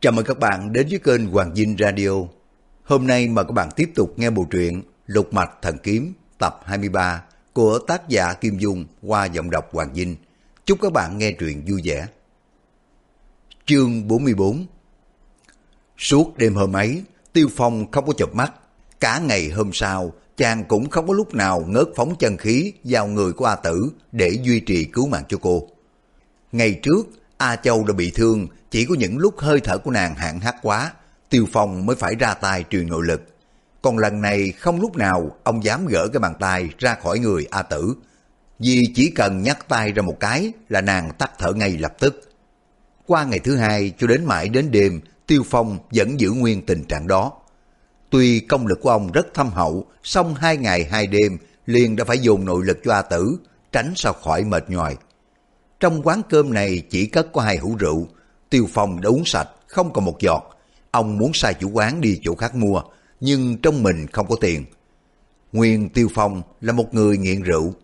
Chào mừng các bạn đến với kênh Hoàng Dinh Radio. Hôm nay mời các bạn tiếp tục nghe bộ truyện Lục Mạch Thần Kiếm tập 23 của tác giả Kim Dung qua giọng đọc Hoàng Dinh. Chúc các bạn nghe truyện vui vẻ. Chương 44 Suốt đêm hôm ấy, Tiêu Phong không có chợp mắt. Cả ngày hôm sau, chàng cũng không có lúc nào ngớt phóng chân khí vào người của A Tử để duy trì cứu mạng cho cô. Ngày trước, A Châu đã bị thương, chỉ có những lúc hơi thở của nàng hạn hắt quá, Tiêu Phong mới phải ra tay truyền nội lực. Còn lần này không lúc nào ông dám gỡ cái bàn tay ra khỏi người A Tử, vì chỉ cần nhắc tay ra một cái là nàng tắt thở ngay lập tức. Qua ngày thứ hai cho đến mãi đến đêm, Tiêu Phong vẫn giữ nguyên tình trạng đó. Tuy công lực của ông rất thâm hậu, song hai ngày hai đêm liền đã phải dùng nội lực cho A Tử, tránh sao khỏi mệt nhoài. Trong quán cơm này chỉ cất có hai hũ rượu, Tiêu Phong đã uống sạch, không còn một giọt. Ông muốn sai chủ quán đi chỗ khác mua, nhưng trong mình không có tiền. Nguyên Tiêu Phong là một người nghiện rượu.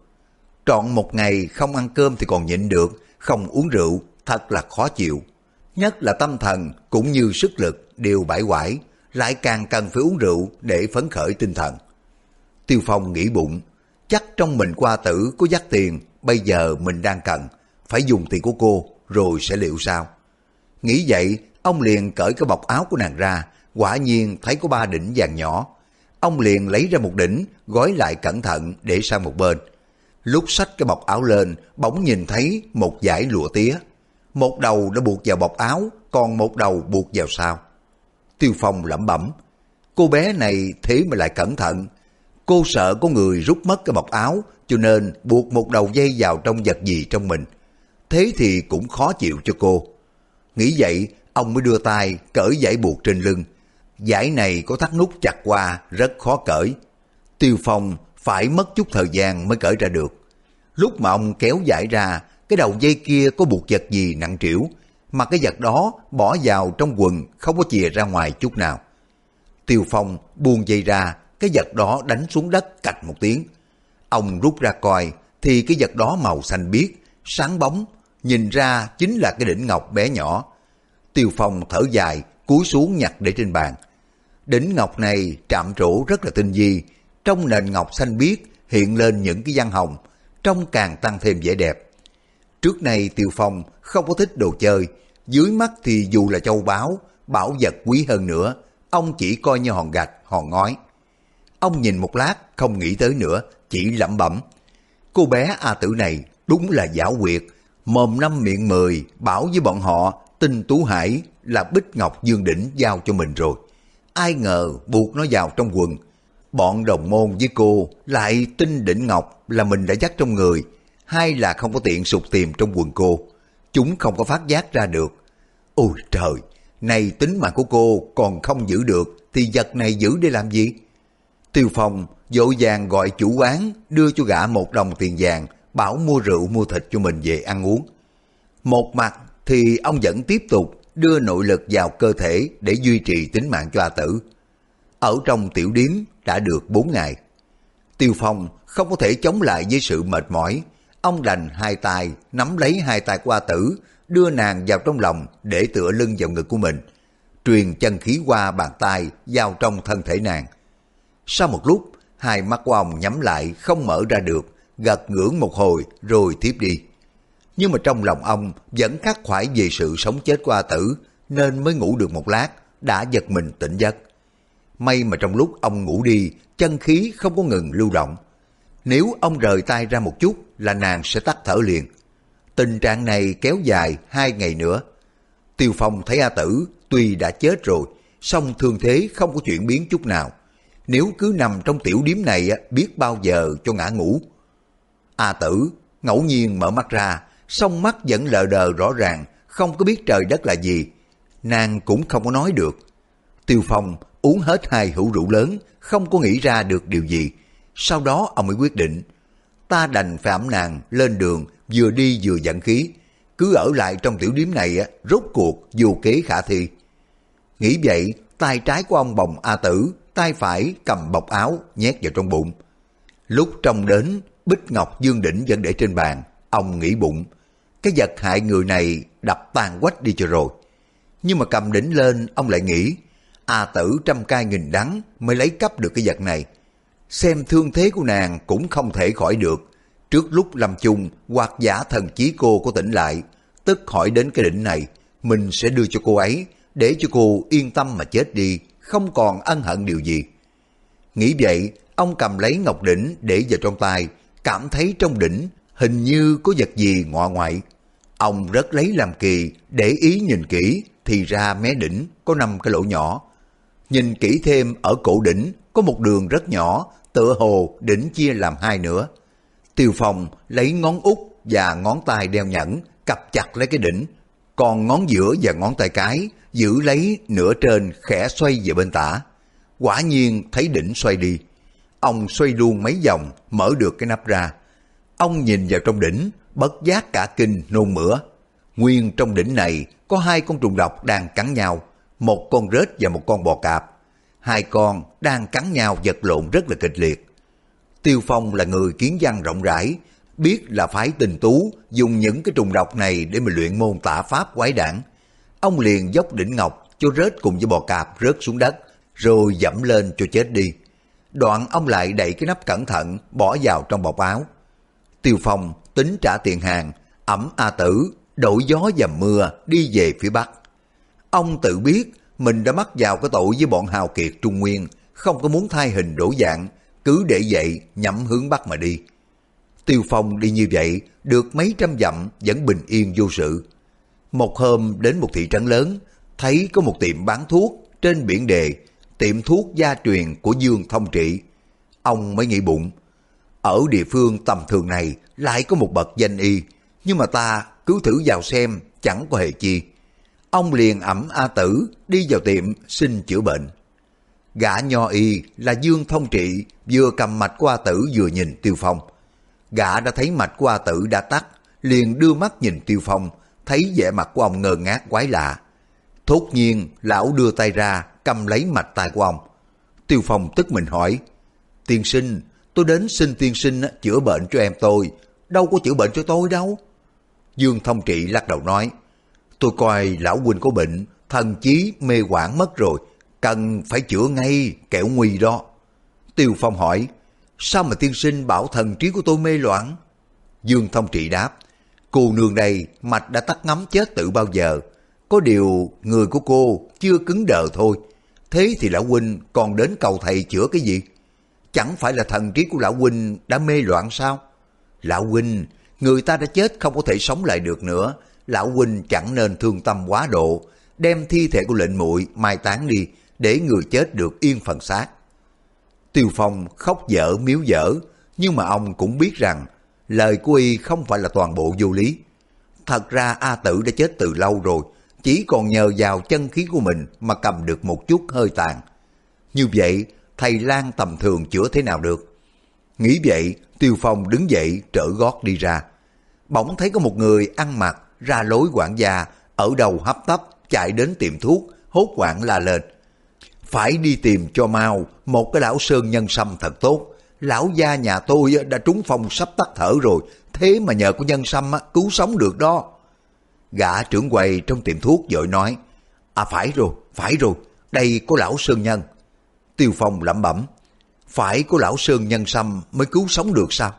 Trọn một ngày không ăn cơm thì còn nhịn được, không uống rượu thật là khó chịu. Nhất là tâm thần cũng như sức lực đều bãi quải, lại càng cần phải uống rượu để phấn khởi tinh thần. Tiêu Phong nghĩ bụng, chắc trong mình qua tử có dắt tiền, bây giờ mình đang cần, phải dùng tiền của cô rồi sẽ liệu sao. Nghĩ vậy, ông liền cởi cái bọc áo của nàng ra, quả nhiên thấy có ba đỉnh vàng nhỏ. Ông liền lấy ra một đỉnh, gói lại cẩn thận để sang một bên. Lúc xách cái bọc áo lên, bỗng nhìn thấy một dải lụa tía. Một đầu đã buộc vào bọc áo, còn một đầu buộc vào sao Tiêu Phong lẩm bẩm, cô bé này thế mà lại cẩn thận. Cô sợ có người rút mất cái bọc áo, cho nên buộc một đầu dây vào trong vật gì trong mình. Thế thì cũng khó chịu cho cô. Nghĩ vậy, ông mới đưa tay cởi giải buộc trên lưng. Giải này có thắt nút chặt qua, rất khó cởi. Tiêu Phong phải mất chút thời gian mới cởi ra được. Lúc mà ông kéo giải ra, cái đầu dây kia có buộc vật gì nặng trĩu, mà cái vật đó bỏ vào trong quần không có chìa ra ngoài chút nào. Tiêu Phong buông dây ra, cái vật đó đánh xuống đất cạch một tiếng. Ông rút ra coi, thì cái vật đó màu xanh biếc, sáng bóng, nhìn ra chính là cái đỉnh ngọc bé nhỏ. Tiêu Phong thở dài, cúi xuống nhặt để trên bàn. Đỉnh ngọc này chạm trổ rất là tinh vi, trong nền ngọc xanh biếc hiện lên những cái văn hồng, trông càng tăng thêm vẻ đẹp. Trước này Tiêu Phong không có thích đồ chơi, dưới mắt thì dù là châu báu, bảo vật quý hơn nữa, ông chỉ coi như hòn gạch, hòn ngói. Ông nhìn một lát, không nghĩ tới nữa, chỉ lẩm bẩm. Cô bé A Tử này đúng là giả quyệt, mồm năm miệng mười, bảo với bọn họ, tinh Tú Hải là Bích Ngọc Dương Đỉnh giao cho mình rồi. Ai ngờ buộc nó vào trong quần. Bọn đồng môn với cô lại tin đỉnh Ngọc là mình đã dắt trong người, hay là không có tiện sụt tìm trong quần cô. Chúng không có phát giác ra được. Ôi trời, này tính mạng của cô còn không giữ được, thì vật này giữ để làm gì? Tiêu Phong dội vàng gọi chủ quán đưa cho gã một đồng tiền vàng, bảo mua rượu mua thịt cho mình về ăn uống. Một mặt thì ông vẫn tiếp tục đưa nội lực vào cơ thể để duy trì tính mạng cho A Tử. Ở trong tiểu điếm đã được 4 ngày. Tiêu Phong không có thể chống lại với sự mệt mỏi. Ông đành hai tay nắm lấy hai tay của A Tử, đưa nàng vào trong lòng để tựa lưng vào ngực của mình, truyền chân khí qua bàn tay vào trong thân thể nàng. Sau một lúc, hai mắt của ông nhắm lại không mở ra được, gật ngưỡng một hồi rồi tiếp đi. Nhưng mà trong lòng ông vẫn khắc khoải về sự sống chết của A Tử, nên mới ngủ được một lát, đã giật mình tỉnh giấc. May mà trong lúc ông ngủ đi, chân khí không có ngừng lưu động. Nếu ông rời tay ra một chút là nàng sẽ tắt thở liền. Tình trạng này kéo dài hai ngày nữa. Tiêu Phong thấy A Tử tuy đã chết rồi, song thương thế không có chuyển biến chút nào. Nếu cứ nằm trong tiểu điếm này biết bao giờ cho ngã ngủ. A Tử ngẫu nhiên mở mắt ra, song mắt vẫn lờ đờ rõ ràng, không có biết trời đất là gì. Nàng cũng không có nói được. Tiêu Phong uống hết hai hữu rượu lớn, không có nghĩ ra được điều gì. Sau đó ông mới quyết định, ta đành phải ẩm nàng lên đường, vừa đi vừa dẫn khí. Cứ ở lại trong tiểu điếm này, rốt cuộc dù kế khả thi. Nghĩ vậy, tay trái của ông bồng A Tử, tay phải cầm bọc áo nhét vào trong bụng. Lúc trong đến, Bích Ngọc Dương Đỉnh vẫn để trên bàn, ông nghĩ bụng, cái vật hại người này đập tan quách đi cho rồi. Nhưng mà cầm đỉnh lên, ông lại nghĩ, A tử trăm cai nghìn đắng mới lấy cắp được cái vật này. Xem thương thế của nàng cũng không thể khỏi được. Trước lúc lâm chung, hoặc giả thần chí cô có tỉnh lại, tức hỏi đến cái đỉnh này, mình sẽ đưa cho cô ấy, để cho cô yên tâm mà chết đi, không còn ân hận điều gì. Nghĩ vậy, ông cầm lấy ngọc đỉnh để vào trong tay, cảm thấy trong đỉnh hình như có vật gì ngọ ngoại. Ông rất lấy làm kỳ, để ý nhìn kỹ, thì ra mé đỉnh có năm cái lỗ nhỏ. Nhìn kỹ thêm ở cổ đỉnh có một đường rất nhỏ, tựa hồ đỉnh chia làm hai nữa. Tiêu Phong lấy ngón út và ngón tay đeo nhẫn, cặp chặt lấy cái đỉnh, còn ngón giữa và ngón tay cái giữ lấy nửa trên khẽ xoay về bên tả. Quả nhiên thấy đỉnh xoay đi. Ông xoay luôn mấy vòng, mở được cái nắp ra. Ông nhìn vào trong đỉnh, bất giác cả kinh nôn mửa. Nguyên trong đỉnh này có hai con trùng độc đang cắn nhau, một con rết và một con bò cạp. Hai con đang cắn nhau vật lộn rất là kịch liệt. Tiêu Phong là người kiến văn rộng rãi, biết là phải tình tú dùng những cái trùng độc này để mà luyện môn tả pháp quái đản. Ông liền dốc đỉnh ngọc cho rết cùng với bò cạp rớt xuống đất, rồi dẫm lên cho chết đi. Đoạn ông lại đẩy cái nắp cẩn thận bỏ vào trong bọc áo. Tiêu Phong tính trả tiền hàng, ẩm A Tử, đổi gió dầm mưa đi về phía Bắc. Ông tự biết mình đã mắc vào cái tội với bọn hào kiệt Trung Nguyên, không có muốn thay hình đổi dạng, cứ để vậy nhắm hướng Bắc mà đi. Tiêu Phong đi như vậy, được mấy trăm dặm vẫn bình yên vô sự. Một hôm đến một thị trấn lớn, thấy có một tiệm bán thuốc trên biển đề, tiệm thuốc gia truyền của Dương Thông Trị. Ông mới nghĩ bụng, ở địa phương tầm thường này lại có một bậc danh y, nhưng mà ta cứ thử vào xem chẳng có hề chi. Ông liền ẩm A Tử đi vào tiệm xin chữa bệnh. Gã nho y là Dương Thông Trị vừa cầm mạch qua tử vừa nhìn Tiêu Phong. Gã đã thấy mạch qua tử đã tắt, liền đưa mắt nhìn Tiêu Phong, thấy vẻ mặt của ông ngơ ngác quái lạ. Thốt nhiên, lão đưa tay ra, cầm lấy mạch tay của ông. Tiêu Phong tức mình hỏi, Tiên sinh, tôi đến xin tiên sinh chữa bệnh cho em tôi, đâu có chữa bệnh cho tôi đâu. Dương Thông Trị lắc đầu nói, tôi coi lão huynh có bệnh, thần chí mê quảng mất rồi, cần phải chữa ngay, kẻo nguy đó. Tiêu Phong hỏi, sao mà tiên sinh bảo thần trí của tôi mê loạn? Dương Thông Trị đáp, cô nương đây mạch đã tắt ngắm chết tự bao giờ, có điều người của cô chưa cứng đờ thôi. Thế thì lão huynh còn đến cầu thầy chữa cái gì? Chẳng phải là thần trí của lão huynh đã mê loạn sao? Lão huynh, người ta đã chết không có thể sống lại được nữa. Lão huynh chẳng nên thương tâm quá độ, đem thi thể của lệnh muội mai táng đi, để người chết được yên phần xác. Tiêu Phong khóc dở miếu dở, nhưng mà ông cũng biết rằng lời của y không phải là toàn bộ vô lý. Thật ra A Tử đã chết từ lâu rồi, chỉ còn nhờ vào chân khí của mình mà cầm được một chút hơi tàn. Như vậy, thầy Lan tầm thường chữa thế nào được? Nghĩ vậy, Tiêu Phong đứng dậy trở gót đi ra. Bỗng thấy có một người ăn mặc ra lối quản gia ở đầu hấp tấp chạy đến tiệm thuốc, hốt quảng la lên. Phải đi tìm cho mau một cái lão sơn nhân sâm thật tốt. Lão gia nhà tôi đã trúng phong sắp tắt thở rồi, thế mà nhờ của nhân sâm cứu sống được đó. Gã trưởng quầy trong tiệm thuốc vội nói, À phải rồi, phải rồi, đây có lão Sơn Nhân. Tiêu Phong lẩm bẩm, phải có lão Sơn Nhân xăm mới cứu sống được sao?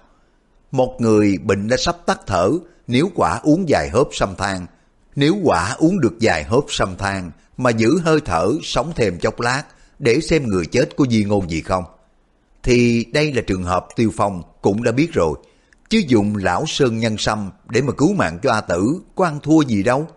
Một người bệnh đã sắp tắt thở, nếu quả uống vài hớp xăm than, nếu quả uống được vài hớp xăm than mà giữ hơi thở sống thêm chốc lát để xem người chết có di ngôn gì không, thì đây là trường hợp Tiêu Phong cũng đã biết rồi, chứ dùng lão sơn nhân sâm để mà cứu mạng cho A Tử có ăn thua gì đâu.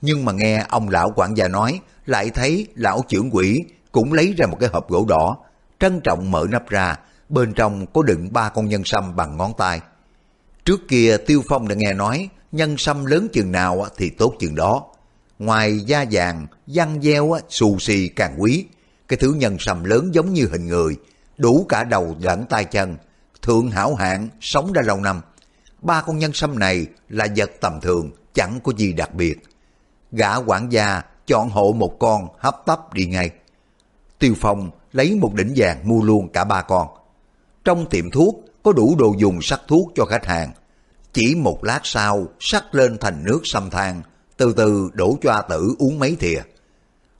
Nhưng mà nghe ông lão quản gia nói, lại thấy lão trưởng quỷ cũng lấy ra một cái hộp gỗ đỏ, trân trọng mở nắp ra, bên trong có đựng ba con nhân sâm bằng ngón tay. Trước kia Tiêu Phong đã nghe nói, nhân sâm lớn chừng nào thì tốt chừng đó. Ngoài da vàng, văn gieo xù xì càng quý, cái thứ nhân sâm lớn giống như hình người, đủ cả đầu lẫn tay chân, thượng hảo hạng, sống đã lâu năm. Ba con nhân sâm này là vật tầm thường, chẳng có gì đặc biệt. Gã quản gia chọn hộ một con hấp tấp đi ngay. Tiêu Phong lấy một đỉnh vàng mua luôn cả ba con. Trong tiệm thuốc có đủ đồ dùng sắc thuốc cho khách hàng. Chỉ một lát sau sắc lên thành nước sâm than, từ từ đổ cho A Tử uống mấy thìa.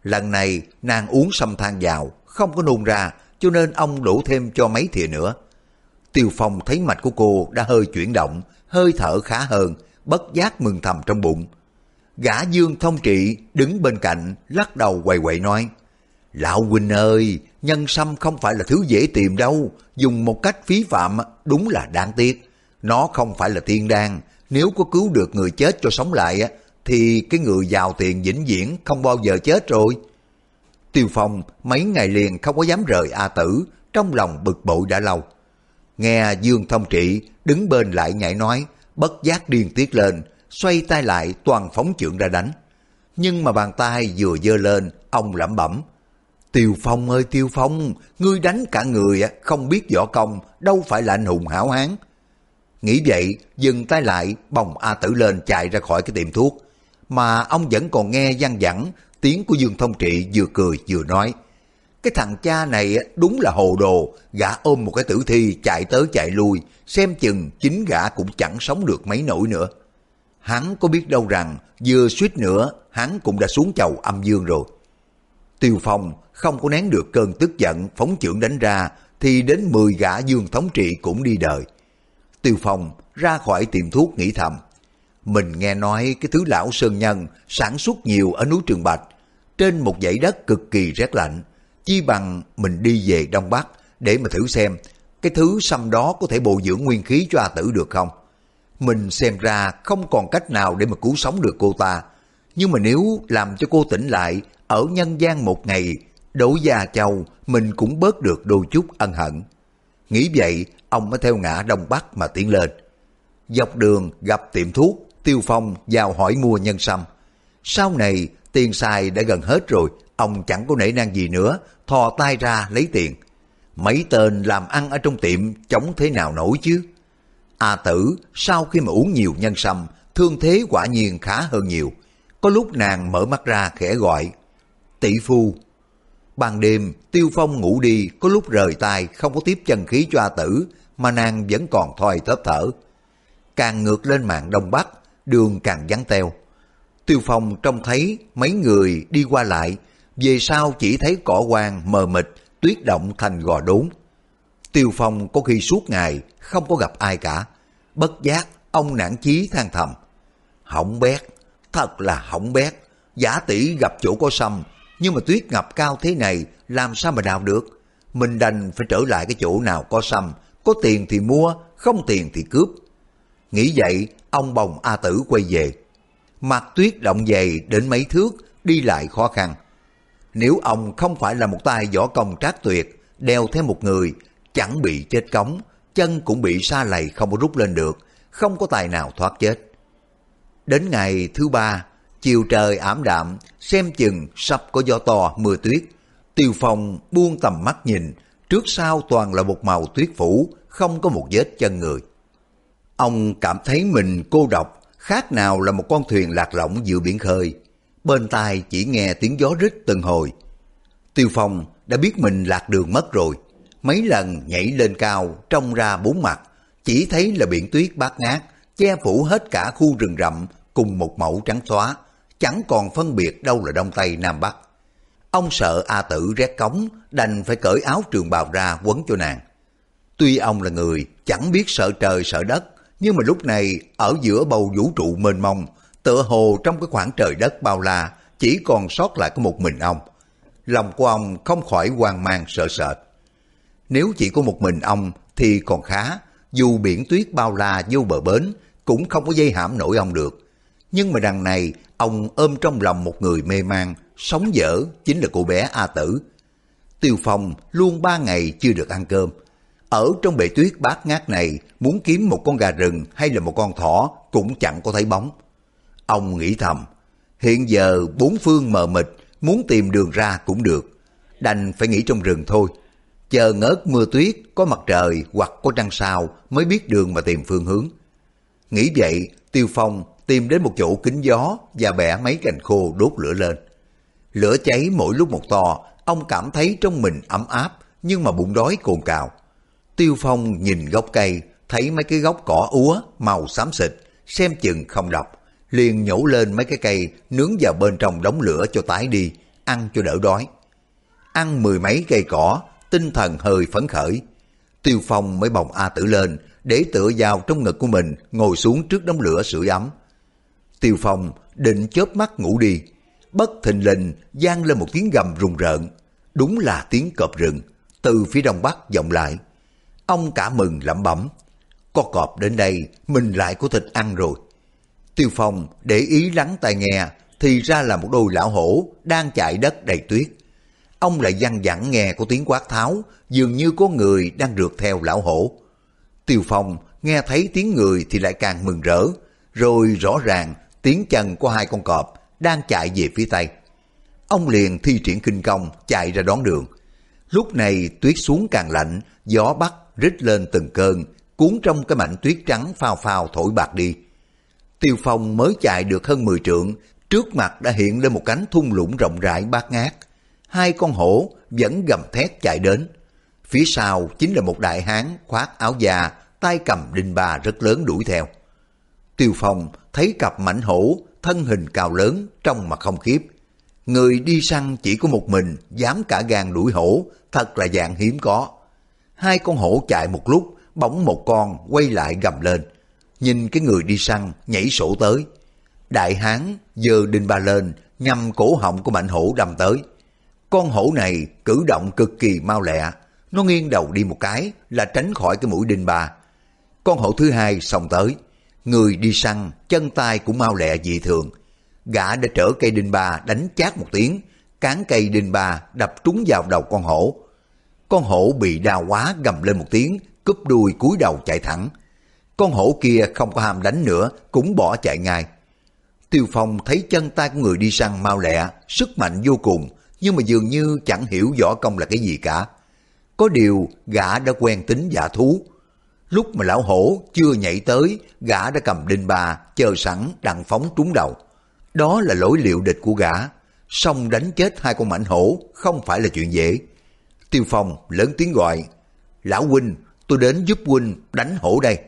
Lần này nàng uống sâm than vào, không có nôn ra, cho nên ông đổ thêm cho mấy thìa nữa. Tiêu Phong thấy mạch của cô đã hơi chuyển động, hơi thở khá hơn, bất giác mừng thầm trong bụng. Gã Dương Thông Trị đứng bên cạnh, lắc đầu quầy quậy nói, Lão huynh ơi, nhân sâm không phải là thứ dễ tìm đâu, dùng một cách phí phạm đúng là đáng tiếc. Nó không phải là tiên đan, nếu có cứu được người chết cho sống lại thì cái người giàu tiền vĩnh viễn không bao giờ chết rồi. Tiêu Phong mấy ngày liền không có dám rời A Tử, trong lòng bực bội đã lâu. Nghe Dương Thông Trị đứng bên lại nhảy nói, bất giác điên tiết lên, xoay tay lại toàn phóng trượng ra đánh. Nhưng mà bàn tay vừa dơ lên, ông lẩm bẩm. Tiêu Phong ơi Tiêu Phong, ngươi đánh cả người không biết võ công, đâu phải là anh hùng hảo hán. Nghĩ vậy, dừng tay lại, bồng A Tử lên chạy ra khỏi cái tiệm thuốc. Mà ông vẫn còn nghe gian dẳng, tiếng của Dương Thông Trị vừa cười vừa nói. Cái thằng cha này đúng là hồ đồ, gã ôm một cái tử thi chạy tới chạy lui, xem chừng chính gã cũng chẳng sống được mấy nổi nữa. Hắn có biết đâu rằng vừa suýt nữa hắn cũng đã xuống chầu âm dương rồi. Tiêu Phong không có nén được cơn tức giận phóng trưởng đánh ra thì đến 10 gã dương thống trị cũng đi đời. Tiêu Phong ra khỏi tiệm thuốc nghĩ thầm. Mình nghe nói cái thứ lão sơn nhân sản xuất nhiều ở núi Trường Bạch trên một dãy đất cực kỳ rét lạnh. Chi bằng mình đi về Đông Bắc để mà thử xem cái thứ xăm đó có thể bồi dưỡng nguyên khí cho A Tử được không? Mình xem ra không còn cách nào để mà cứu sống được cô ta. Nhưng mà nếu làm cho cô tỉnh lại ở nhân gian một ngày, đổ già châu mình cũng bớt được đôi chút ân hận. Nghĩ vậy, ông mới theo ngã Đông Bắc mà tiến lên. Dọc đường gặp tiệm thuốc, Tiêu Phong vào hỏi mua nhân sâm. Sau này, tiền xài đã gần hết rồi, ông chẳng có nể nang gì nữa, thò tay ra lấy tiền. Mấy tên làm ăn ở trong tiệm chống thế nào nổi chứ? A tử, sau khi mà uống nhiều nhân sâm, thương thế quả nhiên khá hơn nhiều. Có lúc nàng mở mắt ra khẽ gọi, tỷ phu. Ban đêm, Tiêu Phong ngủ đi, có lúc rời tay không có tiếp chân khí cho A tử, mà nàng vẫn còn thoi thớp thở. Càng ngược lên mạng Đông Bắc, đường càng vắng teo. Tiêu Phong trông thấy mấy người đi qua lại, về sau chỉ thấy cỏ quang mờ mịt, tuyết động thành gò đốn. Tiêu Phong có khi suốt ngày không có gặp ai cả. Bất giác, ông nản chí than thầm. Hỏng bét, thật là hỏng bét. Giả tỷ gặp chỗ có sâm, nhưng mà tuyết ngập cao thế này làm sao mà đào được. Mình đành phải trở lại cái chỗ nào có sâm, có tiền thì mua, không tiền thì cướp. Nghĩ vậy, ông bồng A Tử quay về. Mặt tuyết động dày đến mấy thước, đi lại khó khăn. Nếu ông không phải là một tay võ công trác tuyệt, đeo theo một người, chẳng bị chết cống, chân cũng bị sa lầy không có rút lên được, không có tài nào thoát chết. Đến ngày thứ ba, chiều trời ảm đạm, xem chừng sắp có gió to mưa tuyết. Tiêu Phong buông tầm mắt nhìn, trước sau toàn là một màu tuyết phủ, không có một vết chân người. Ông cảm thấy mình cô độc, khác nào là một con thuyền lạc lõng giữa biển khơi. Bên tai chỉ nghe tiếng gió rít từng hồi. Tiêu Phong đã biết mình lạc đường mất rồi. Mấy lần nhảy lên cao, trông ra bốn mặt, chỉ thấy là biển tuyết bát ngát, che phủ hết cả khu rừng rậm cùng một mẫu trắng xóa, chẳng còn phân biệt đâu là Đông Tây Nam Bắc. Ông sợ A Tử rét cống, đành phải cởi áo trường bào ra quấn cho nàng. Tuy ông là người chẳng biết sợ trời sợ đất, nhưng mà lúc này ở giữa bầu vũ trụ mênh mông, tựa hồ trong cái khoảng trời đất bao la, chỉ còn sót lại có một mình ông. Lòng của ông không khỏi hoang mang sợ sệt. Nếu chỉ có một mình ông thì còn khá, dù biển tuyết bao la vô bờ bến, cũng không có dây hãm nổi ông được. Nhưng mà đằng này, ông ôm trong lòng một người mê man, sống dở chính là cô bé A Tử. Tiêu Phong luôn ba ngày chưa được ăn cơm. Ở trong bể tuyết bát ngát này, muốn kiếm một con gà rừng hay là một con thỏ cũng chẳng có thấy bóng. Ông nghĩ thầm, hiện giờ bốn phương mờ mịt, muốn tìm đường ra cũng được. Đành phải nghĩ trong rừng thôi. Chờ ngớt mưa tuyết, có mặt trời hoặc có trăng sao mới biết đường mà tìm phương hướng. Nghĩ vậy, Tiêu Phong tìm đến một chỗ kính gió và bẻ mấy cành khô đốt lửa lên. Lửa cháy mỗi lúc một to, ông cảm thấy trong mình ấm áp, nhưng mà bụng đói cồn cào. Tiêu Phong nhìn gốc cây, thấy mấy cái gốc cỏ úa, màu xám xịt, xem chừng không độc liền nhổ lên mấy cái cây nướng vào bên trong đống lửa cho tái đi, ăn cho đỡ đói. Ăn mười mấy cây cỏ, tinh thần hơi phấn khởi. Tiêu Phong mới bồng A Tử lên, để tựa vào trong ngực của mình, ngồi xuống trước đống lửa sưởi ấm. Tiêu Phong định chớp mắt ngủ đi, bất thình lình gian lên một tiếng gầm rùng rợn. Đúng là tiếng cọp rừng, từ phía đông bắc vọng lại. Ông cả mừng lẩm bẩm, có cọp đến đây, mình lại có thịt ăn rồi. Tiêu Phong để ý lắng tai nghe, thì ra là một đôi lão hổ đang chạy đất đầy tuyết. Ông lại văng vẳng nghe có tiếng quát tháo, dường như có người đang rượt theo lão hổ. Tiêu Phong nghe thấy tiếng người thì lại càng mừng rỡ, rồi rõ ràng tiếng chân của hai con cọp đang chạy về phía tây. Ông liền thi triển kinh công chạy ra đón đường. Lúc này tuyết xuống càng lạnh, gió bắc rít lên từng cơn, cuốn trong cái mảnh tuyết trắng phao phao thổi bạc đi. Tiêu Phong mới chạy được hơn 10 trượng, trước mặt đã hiện lên một cánh thung lũng rộng rãi bát ngát. Hai con hổ vẫn gầm thét chạy đến. Phía sau chính là một đại hán khoác áo già, tay cầm đinh bà rất lớn đuổi theo. Tiêu Phong thấy cặp mảnh hổ, thân hình cao lớn, trong mặt không khiếp. Người đi săn chỉ có một mình, dám cả gan đuổi hổ, thật là dạng hiếm có. Hai con hổ chạy một lúc, bỗng một con quay lại gầm lên. Nhìn cái người đi săn nhảy sổ tới. Đại hán giơ đinh ba lên, nhằm cổ họng của mạnh hổ đâm tới. Con hổ này cử động cực kỳ mau lẹ, nó nghiêng đầu đi một cái là tránh khỏi cái mũi đinh ba. Con hổ thứ hai xông tới, người đi săn, chân tay cũng mau lẹ dị thường. Gã đã trở cây đinh ba đánh chát một tiếng, cán cây đinh ba đập trúng vào đầu con hổ. Con hổ bị đau quá gầm lên một tiếng, cúp đuôi cúi đầu chạy thẳng. Con hổ kia không có ham đánh nữa, cũng bỏ chạy ngay. Tiêu Phong thấy chân tay của người đi săn mau lẹ, sức mạnh vô cùng, nhưng mà dường như chẳng hiểu võ công là cái gì cả. Có điều gã đã quen tính giả thú. Lúc mà lão hổ chưa nhảy tới, gã đã cầm đinh bà chờ sẵn đặng phóng trúng đầu. Đó là lỗi liệu địch của gã. Xong đánh chết hai con mảnh hổ không phải là chuyện dễ. Tiêu Phong lớn tiếng gọi, Lão huynh, tôi đến giúp huynh đánh hổ đây.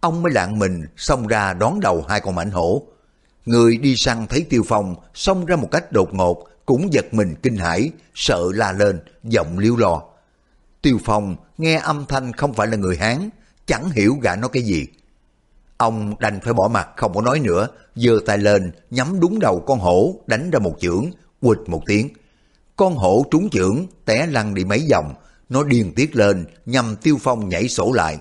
Ông mới lạng mình xông ra đón đầu hai con mãnh hổ. Người đi săn thấy Tiêu Phong xông ra một cách đột ngột, cũng giật mình kinh hãi, sợ la lên, giọng liêu lo. Tiêu Phong nghe âm thanh không phải là người Hán, chẳng hiểu gã nói cái gì. Ông đành phải bỏ mặt không có nói nữa, giơ tay lên, nhắm đúng đầu con hổ, đánh ra một chưởng, quịch một tiếng. Con hổ trúng chưởng, té lăn đi mấy vòng, nó điên tiết lên, nhằm Tiêu Phong nhảy sổ lại.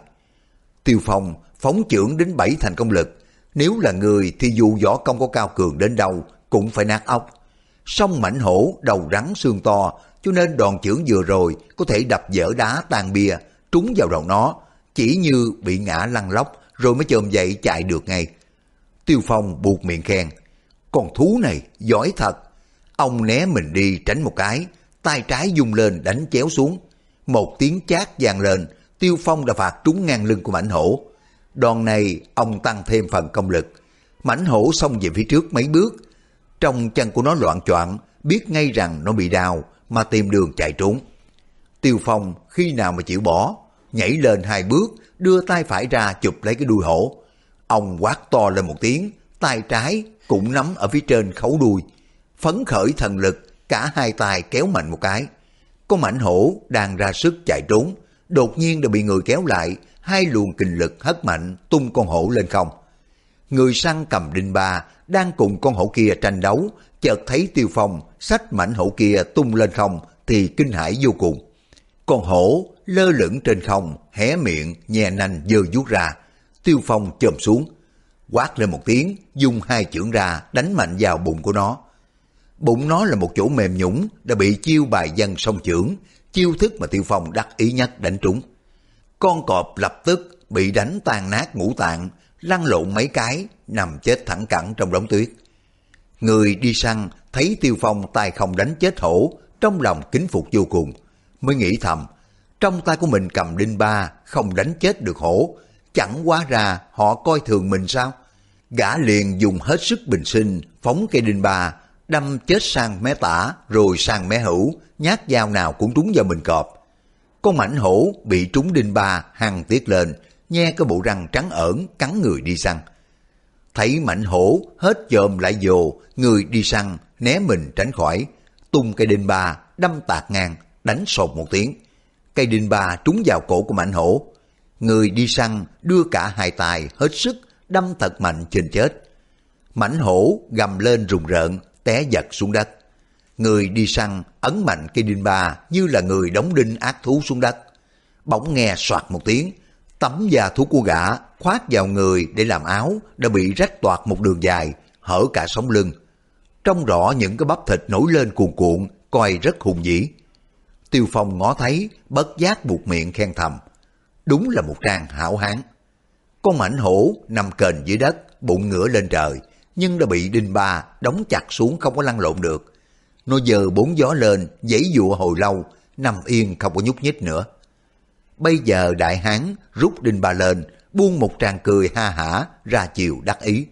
Tiêu Phong phóng chưởng đến bảy thành công lực, nếu là người thì dù võ công có cao cường đến đâu, cũng phải nát óc. Song mảnh hổ đầu rắn xương to, cho nên đòn chưởng vừa rồi có thể đập dở đá tan bia, trúng vào đầu nó, chỉ như bị ngã lăn lóc rồi mới chồm dậy chạy được ngay. Tiêu Phong buộc miệng khen, con thú này giỏi thật. Ông né mình đi tránh một cái, tay trái dung lên đánh chéo xuống. Một tiếng chát vang lên, Tiêu Phong đã phạt trúng ngang lưng của mảnh hổ. Đòn này ông tăng thêm phần công lực. Mảnh hổ xông về phía trước mấy bước. Trong chân của nó loạn choạng biết ngay rằng nó bị đau mà tìm đường chạy trốn. Tiêu Phong khi nào mà chịu bỏ, nhảy lên hai bước, đưa tay phải ra chụp lấy cái đuôi hổ. Ông quát to lên một tiếng, tay trái cũng nắm ở phía trên khấu đuôi. Phấn khởi thần lực, cả hai tay kéo mạnh một cái. Có mảnh hổ đang ra sức chạy trốn, đột nhiên đã bị người kéo lại, hai luồng kình lực hất mạnh tung con hổ lên không. Người săn cầm đinh ba đang cùng con hổ kia tranh đấu, chợt thấy Tiêu Phong sách mảnh hổ kia tung lên không thì kinh hãi vô cùng. Con hổ lơ lửng trên không, hé miệng, nhè nanh dơ vuốt ra. Tiêu Phong chồm xuống, quát lên một tiếng, dùng hai chưởng ra đánh mạnh vào bụng của nó. Bụng nó là một chỗ mềm nhũng đã bị chiêu bài dân song chưởng, chiêu thức mà Tiêu Phong đắc ý nhất đánh trúng. Con cọp lập tức bị đánh tan nát ngũ tạng, lăn lộn mấy cái, nằm chết thẳng cẳng trong đống tuyết. Người đi săn thấy Tiêu Phong tay không đánh chết hổ, trong lòng kính phục vô cùng, mới nghĩ thầm, trong tay của mình cầm đinh ba, không đánh chết được hổ, chẳng quá ra họ coi thường mình sao? Gã liền dùng hết sức bình sinh, phóng cây đinh ba, đâm chết sang mé tả, rồi sang mé hữu, nhát dao nào cũng trúng vào mình cọp. Con mảnh hổ bị trúng đinh ba, hăng tiết lên, nhe cái bộ răng trắng ẩn, cắn người đi săn. thấy mảnh hổ hết chồm lại dồ, người đi săn, né mình tránh khỏi, tung cây đinh ba, đâm tạc ngang, đánh sột một tiếng. Cây đinh ba trúng vào cổ của mảnh hổ. Người đi săn đưa cả hai tài hết sức, đâm thật mạnh trên chết. Mảnh hổ gầm lên rùng rợn, té giật xuống đất. Người đi săn ấn mạnh cây đinh ba như là người đóng đinh ác thú xuống đất. Bỗng nghe soạt một tiếng, tấm da thú của gã khoác vào người để làm áo đã bị rách toạc một đường dài, hở cả sống lưng. trong rõ những cái bắp thịt nổi lên cuồn cuộn, coi rất hùng dĩ. Tiêu Phong ngó thấy, bất giác buộc miệng khen thầm. Đúng là một trang hảo hán. Con mảnh hổ nằm kềnh dưới đất, bụng ngửa lên trời, nhưng đã bị đinh ba đóng chặt xuống không có lăn lộn được. Nó giờ bốn gió lên, giãy dụa hồi lâu, nằm yên không có nhúc nhích nữa. Bây giờ đại hán rút đinh ba lên, buông một tràng cười ha hả ra chiều đắc ý.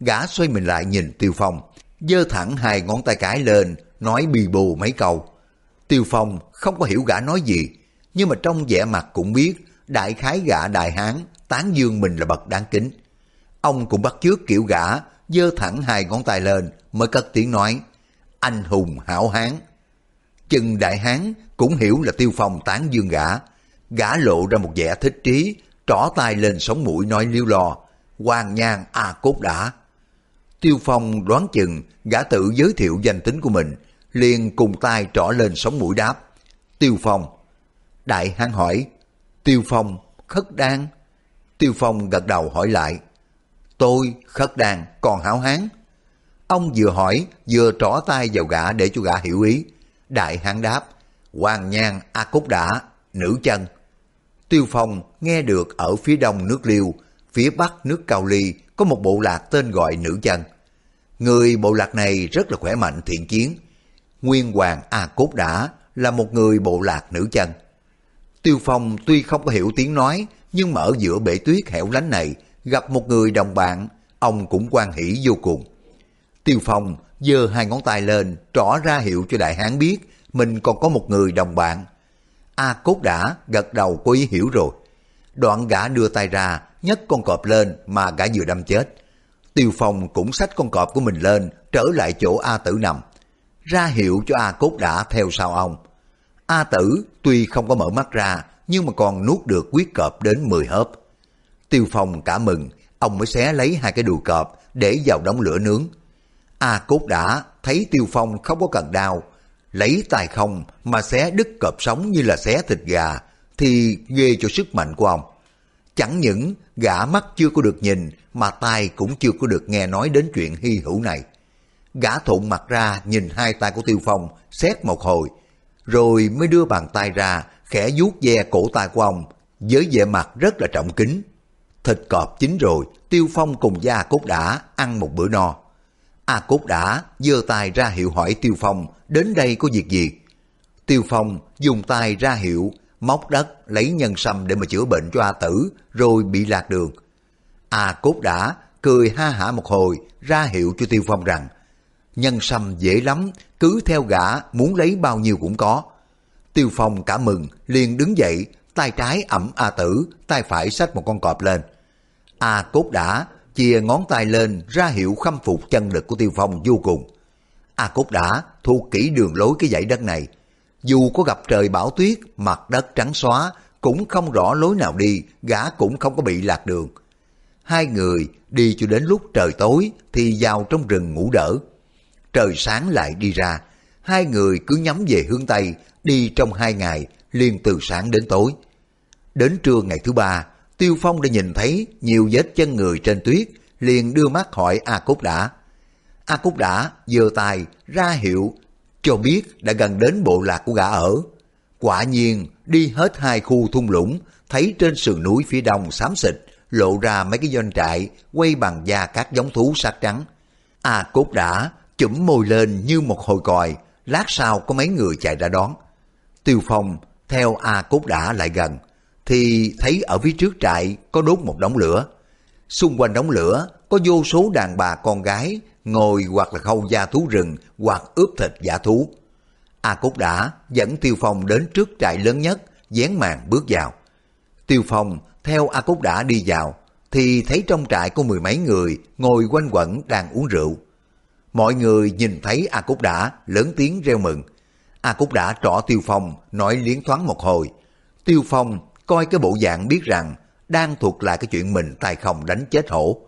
Gã xoay mình lại nhìn Tiêu Phong, giơ thẳng hai ngón tay cái lên, nói bì bù mấy câu. Tiêu Phong không có hiểu gã nói gì, nhưng mà trong vẻ mặt cũng biết đại khái gã đại hán tán dương mình là bậc đáng kính. Ông cũng bắt chước kiểu gã, giơ thẳng hai ngón tay lên mới cất tiếng nói, anh hùng hảo hán. Chừng đại hán cũng hiểu là Tiêu Phong tán dương gã, gã lộ ra một vẻ thích trí, trỏ tay lên sống mũi nói liêu lò, hoàng nhan a cốt đã. Tiêu Phong đoán chừng gã tự giới thiệu danh tính của mình, liền cùng tay trỏ lên sống mũi đáp. Tiêu Phong. Đại hán hỏi, Tiêu Phong, khất đan. Tiêu Phong gật đầu hỏi lại, tôi khất đan còn hảo hán. Ông vừa hỏi vừa trỏ tay vào gã để cho gã hiểu ý. Đại hán đáp, hoàng nhan a cốt đã, nữ chân. Tiêu Phong nghe được ở phía đông nước Liêu, phía bắc nước Cao Ly có một bộ lạc tên gọi nữ chân. Người bộ lạc này rất là khỏe mạnh thiện chiến. Nguyên Hoàng A Cốt Đã là một người bộ lạc nữ chân. Tiêu Phong tuy không có hiểu tiếng nói, nhưng mà ở giữa bể tuyết hẻo lánh này, gặp một người đồng bạn, ông cũng quan hỷ vô cùng. Tiêu Phong giơ hai ngón tay lên, trỏ ra hiệu cho đại hán biết mình còn có một người đồng bạn. A Cốt đã gật đầu có ý hiểu rồi. Đoạn gã đưa tay ra, nhấc con cọp lên mà gã vừa đâm chết. Tiêu Phong cũng xách con cọp của mình lên, trở lại chỗ A Tử nằm. Ra hiệu cho A Cốt đã theo sau ông. A Tử tuy không có mở mắt ra, nhưng mà còn nuốt được quyết cọp đến 10 hớp. Tiêu Phong cả mừng, ông mới xé lấy hai cái đùi cọp để vào đống lửa nướng. A Cốt đã thấy Tiêu Phong không có cần đau, lấy tài không mà xé đứt cọp sống như là xé thịt gà, thì ghê cho sức mạnh của ông. Chẳng những gã mắt chưa có được nhìn mà tai cũng chưa có được nghe nói đến chuyện hy hữu này. Gã thụng mặt ra nhìn hai tay của Tiêu Phong xét một hồi, rồi mới đưa bàn tay ra khẽ vuốt ve cổ tay của ông với vẻ mặt rất là trọng kính. Thịt cọp chín rồi, Tiêu Phong cùng gia cốt đã ăn một bữa no. A Cốt đã giơ tay ra hiệu hỏi Tiêu Phong, đến đây có việc gì. Tiêu Phong dùng tay ra hiệu, móc đất, lấy nhân sâm để mà chữa bệnh cho A Tử, rồi bị lạc đường. A Cốt đã cười ha hả một hồi, ra hiệu cho Tiêu Phong rằng, nhân sâm dễ lắm, cứ theo gã, muốn lấy bao nhiêu cũng có. Tiêu Phong cả mừng, liền đứng dậy, tay trái ẩm A Tử, tay phải xách một con cọp lên. A Cốt đã chia ngón tay lên ra hiệu khâm phục chân lực của Tiêu Phong vô cùng. A Cốt đã thu kỹ đường lối cái dãy đất này. Dù có gặp trời bão tuyết, mặt đất trắng xóa, cũng không rõ lối nào đi, gã cũng không có bị lạc đường. Hai người đi cho đến lúc trời tối thì vào trong rừng ngủ đỡ. Trời sáng lại đi ra, hai người cứ nhắm về hướng Tây, đi trong hai ngày, liền từ sáng đến tối. Đến trưa ngày thứ ba, Tiêu Phong đã nhìn thấy nhiều vết chân người trên tuyết, liền đưa mắt hỏi A Cúc đã. A Cúc đã giơ tay ra hiệu cho biết đã gần đến bộ lạc của gã ở. Quả nhiên đi hết hai khu thung lũng, thấy trên sườn núi phía đông xám xịt, lộ ra mấy cái doanh trại quay bằng da các giống thú sát trắng. A Cúc đã chụm môi lên như một hồi còi, lát sau có mấy người chạy ra đón. Tiêu Phong theo A Cúc đã lại gần, thì thấy ở phía trước trại có đốt một đống lửa. Xung quanh đống lửa có vô số đàn bà con gái ngồi hoặc là khâu da thú rừng hoặc ướp thịt giả thú. A Cốt đã dẫn Tiêu Phong đến trước trại lớn nhất, dán màn bước vào. Tiêu Phong theo A Cốt đã đi vào, thì thấy trong trại có mười mấy người ngồi quanh quẩn đang uống rượu. Mọi người nhìn thấy A Cúc đã lớn tiếng reo mừng. A Cúc đã trỏ Tiêu Phong nói liến thoáng một hồi. Tiêu Phong coi cái bộ dạng biết rằng đang thuộc lại cái chuyện mình tay không đánh chết hổ.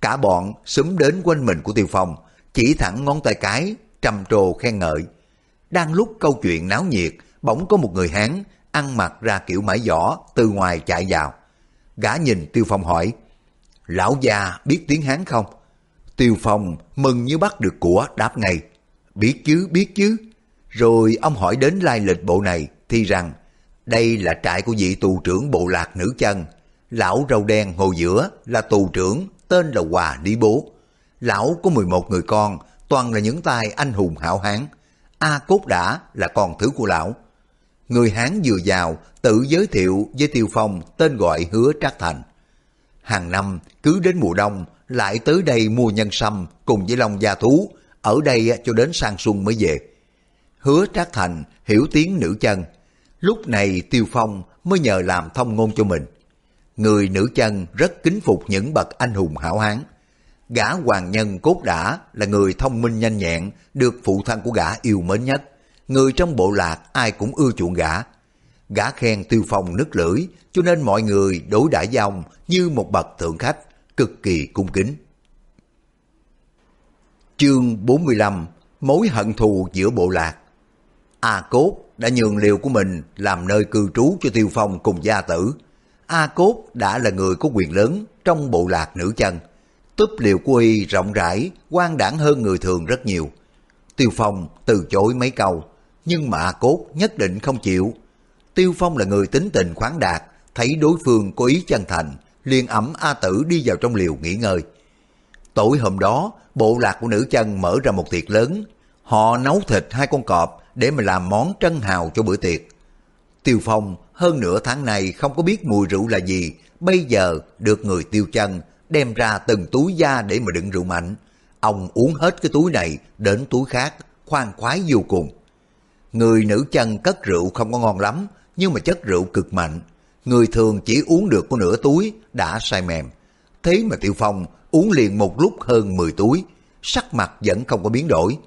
Cả bọn xúm đến quanh mình của Tiêu Phong, chỉ thẳng ngón tay cái, trầm trồ khen ngợi. Đang lúc câu chuyện náo nhiệt, bỗng có một người Hán ăn mặc ra kiểu mãi giỏ từ ngoài chạy vào. Gã nhìn Tiêu Phong hỏi, Lão già biết tiếng Hán không? Tiêu Phong mừng như bắt được của đáp ngay, biết chứ, biết chứ. Rồi ông hỏi đến lai lịch bộ này, thì rằng, đây là trại của vị tù trưởng bộ lạc nữ chân. Lão râu đen ngồi giữa là tù trưởng, tên là Hòa Lý Bố. Lão có 11 người con, toàn là những tài anh hùng hảo hán. A Cốt Đã là con thứ của lão. Người Hán vừa vào tự giới thiệu với Tiêu Phong tên gọi Hứa Trác Thành. Hàng năm cứ đến mùa đông lại tới đây mua nhân sâm cùng với Long gia thú, ở đây cho đến sang xuân mới về. Hứa Trác Thành hiểu tiếng nữ chân, lúc này Tiêu Phong mới nhờ làm thông ngôn cho mình. Người nữ chân rất kính phục những bậc anh hùng hảo hán. Gã hoàng nhân cốt đã là người thông minh nhanh nhẹn, được phụ thân của gã yêu mến nhất. Người trong bộ lạc ai cũng ưa chuộng gã. Gã khen Tiêu Phong nứt lưỡi, cho nên mọi người đối đãi với ông như một bậc thượng khách, cực kỳ cung kính. Chương 45 Mối hận thù giữa bộ lạc A Cốt đã nhường liều của mình làm nơi cư trú cho Tiêu Phong cùng gia tử. A Cốt đã là người có quyền lớn trong bộ lạc nữ chân. Túp liều của y rộng rãi, quan đảng hơn người thường rất nhiều. Tiêu Phong từ chối mấy câu, nhưng mà A Cốt nhất định không chịu. Tiêu Phong là người tính tình khoáng đạt, thấy đối phương có ý chân thành, liền ẩm A Tử đi vào trong liều nghỉ ngơi. Tối hôm đó, bộ lạc của nữ chân mở ra một tiệc lớn. Họ nấu thịt hai con cọp để mà làm món trân hào cho bữa tiệc. Tiêu Phong hơn nửa tháng này không có biết mùi rượu là gì, bây giờ được người tiêu chân đem ra từng túi da để mà đựng rượu mạnh. Ông uống hết cái túi này đến túi khác, khoan khoái vô cùng. Người nữ chân cất rượu không có ngon lắm, nhưng mà chất rượu cực mạnh. Người thường chỉ uống được có nửa túi đã say mềm. Thế mà Tiêu Phong uống liền một lúc hơn 10 túi, sắc mặt vẫn không có biến đổi.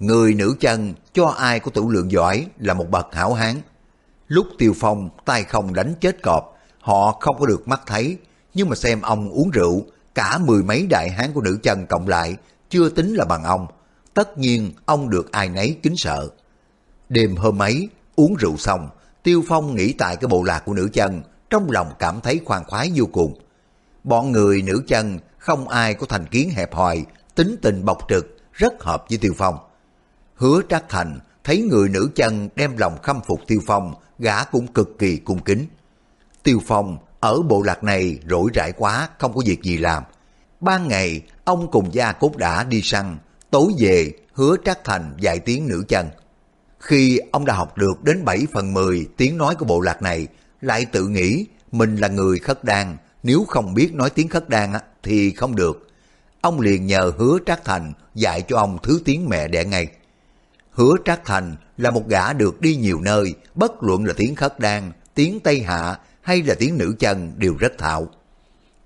Người nữ chân cho ai có tủ lượng giỏi là một bậc hảo hán. Lúc Tiêu Phong tay không đánh chết cọp, họ không có được mắt thấy, nhưng mà xem ông uống rượu, cả mười mấy đại hán của nữ chân cộng lại, chưa tính là bằng ông. Tất nhiên ông được ai nấy kính sợ. Đêm hôm ấy, uống rượu xong, Tiêu Phong nghĩ tại cái bộ lạc của nữ chân, trong lòng cảm thấy khoan khoái vô cùng. Bọn người nữ chân không ai có thành kiến hẹp hòi, tính tình bộc trực, rất hợp với Tiêu Phong. Hứa Trác Thành thấy người nữ chân đem lòng khâm phục Tiêu Phong, gã cũng cực kỳ cung kính. Tiêu Phong ở bộ lạc này rỗi rãi quá, không có việc gì làm. Ban ngày, ông cùng gia cốt đã đi săn, tối về hứa Trác Thành dạy tiếng nữ chân. Khi ông đã học được đến 7 phần 10 tiếng nói của bộ lạc này, lại tự nghĩ mình là người khất đan, nếu không biết nói tiếng khất đan thì không được. Ông liền nhờ hứa Trác Thành dạy cho ông thứ tiếng mẹ đẻ ngay. Hứa Trác Thành là một gã được đi nhiều nơi, bất luận là tiếng khất đan, tiếng Tây Hạ hay là tiếng nữ chân đều rất thạo.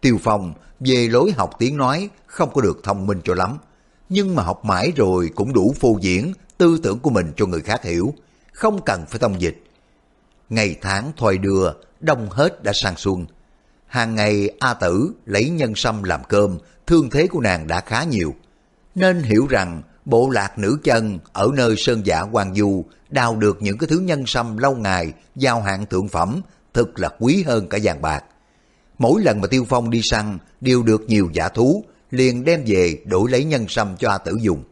Tiêu Phong về lối học tiếng nói không có được thông minh cho lắm, nhưng mà học mãi rồi cũng đủ phô diễn tư tưởng của mình cho người khác hiểu, không cần phải thông dịch. Ngày tháng thoi đưa, đông hết đã sang xuân. Hàng ngày A Tử lấy nhân sâm làm cơm, thương thế của nàng đã khá nhiều. Nên hiểu rằng bộ lạc nữ chân ở nơi sơn giả hoàng du đào được những cái thứ nhân sâm lâu ngày, giao hạn thượng phẩm, thực là quý hơn cả vàng bạc. Mỗi lần mà Tiêu Phong đi săn đều được nhiều giả thú, liền đem về đổi lấy nhân sâm cho A Tử dùng.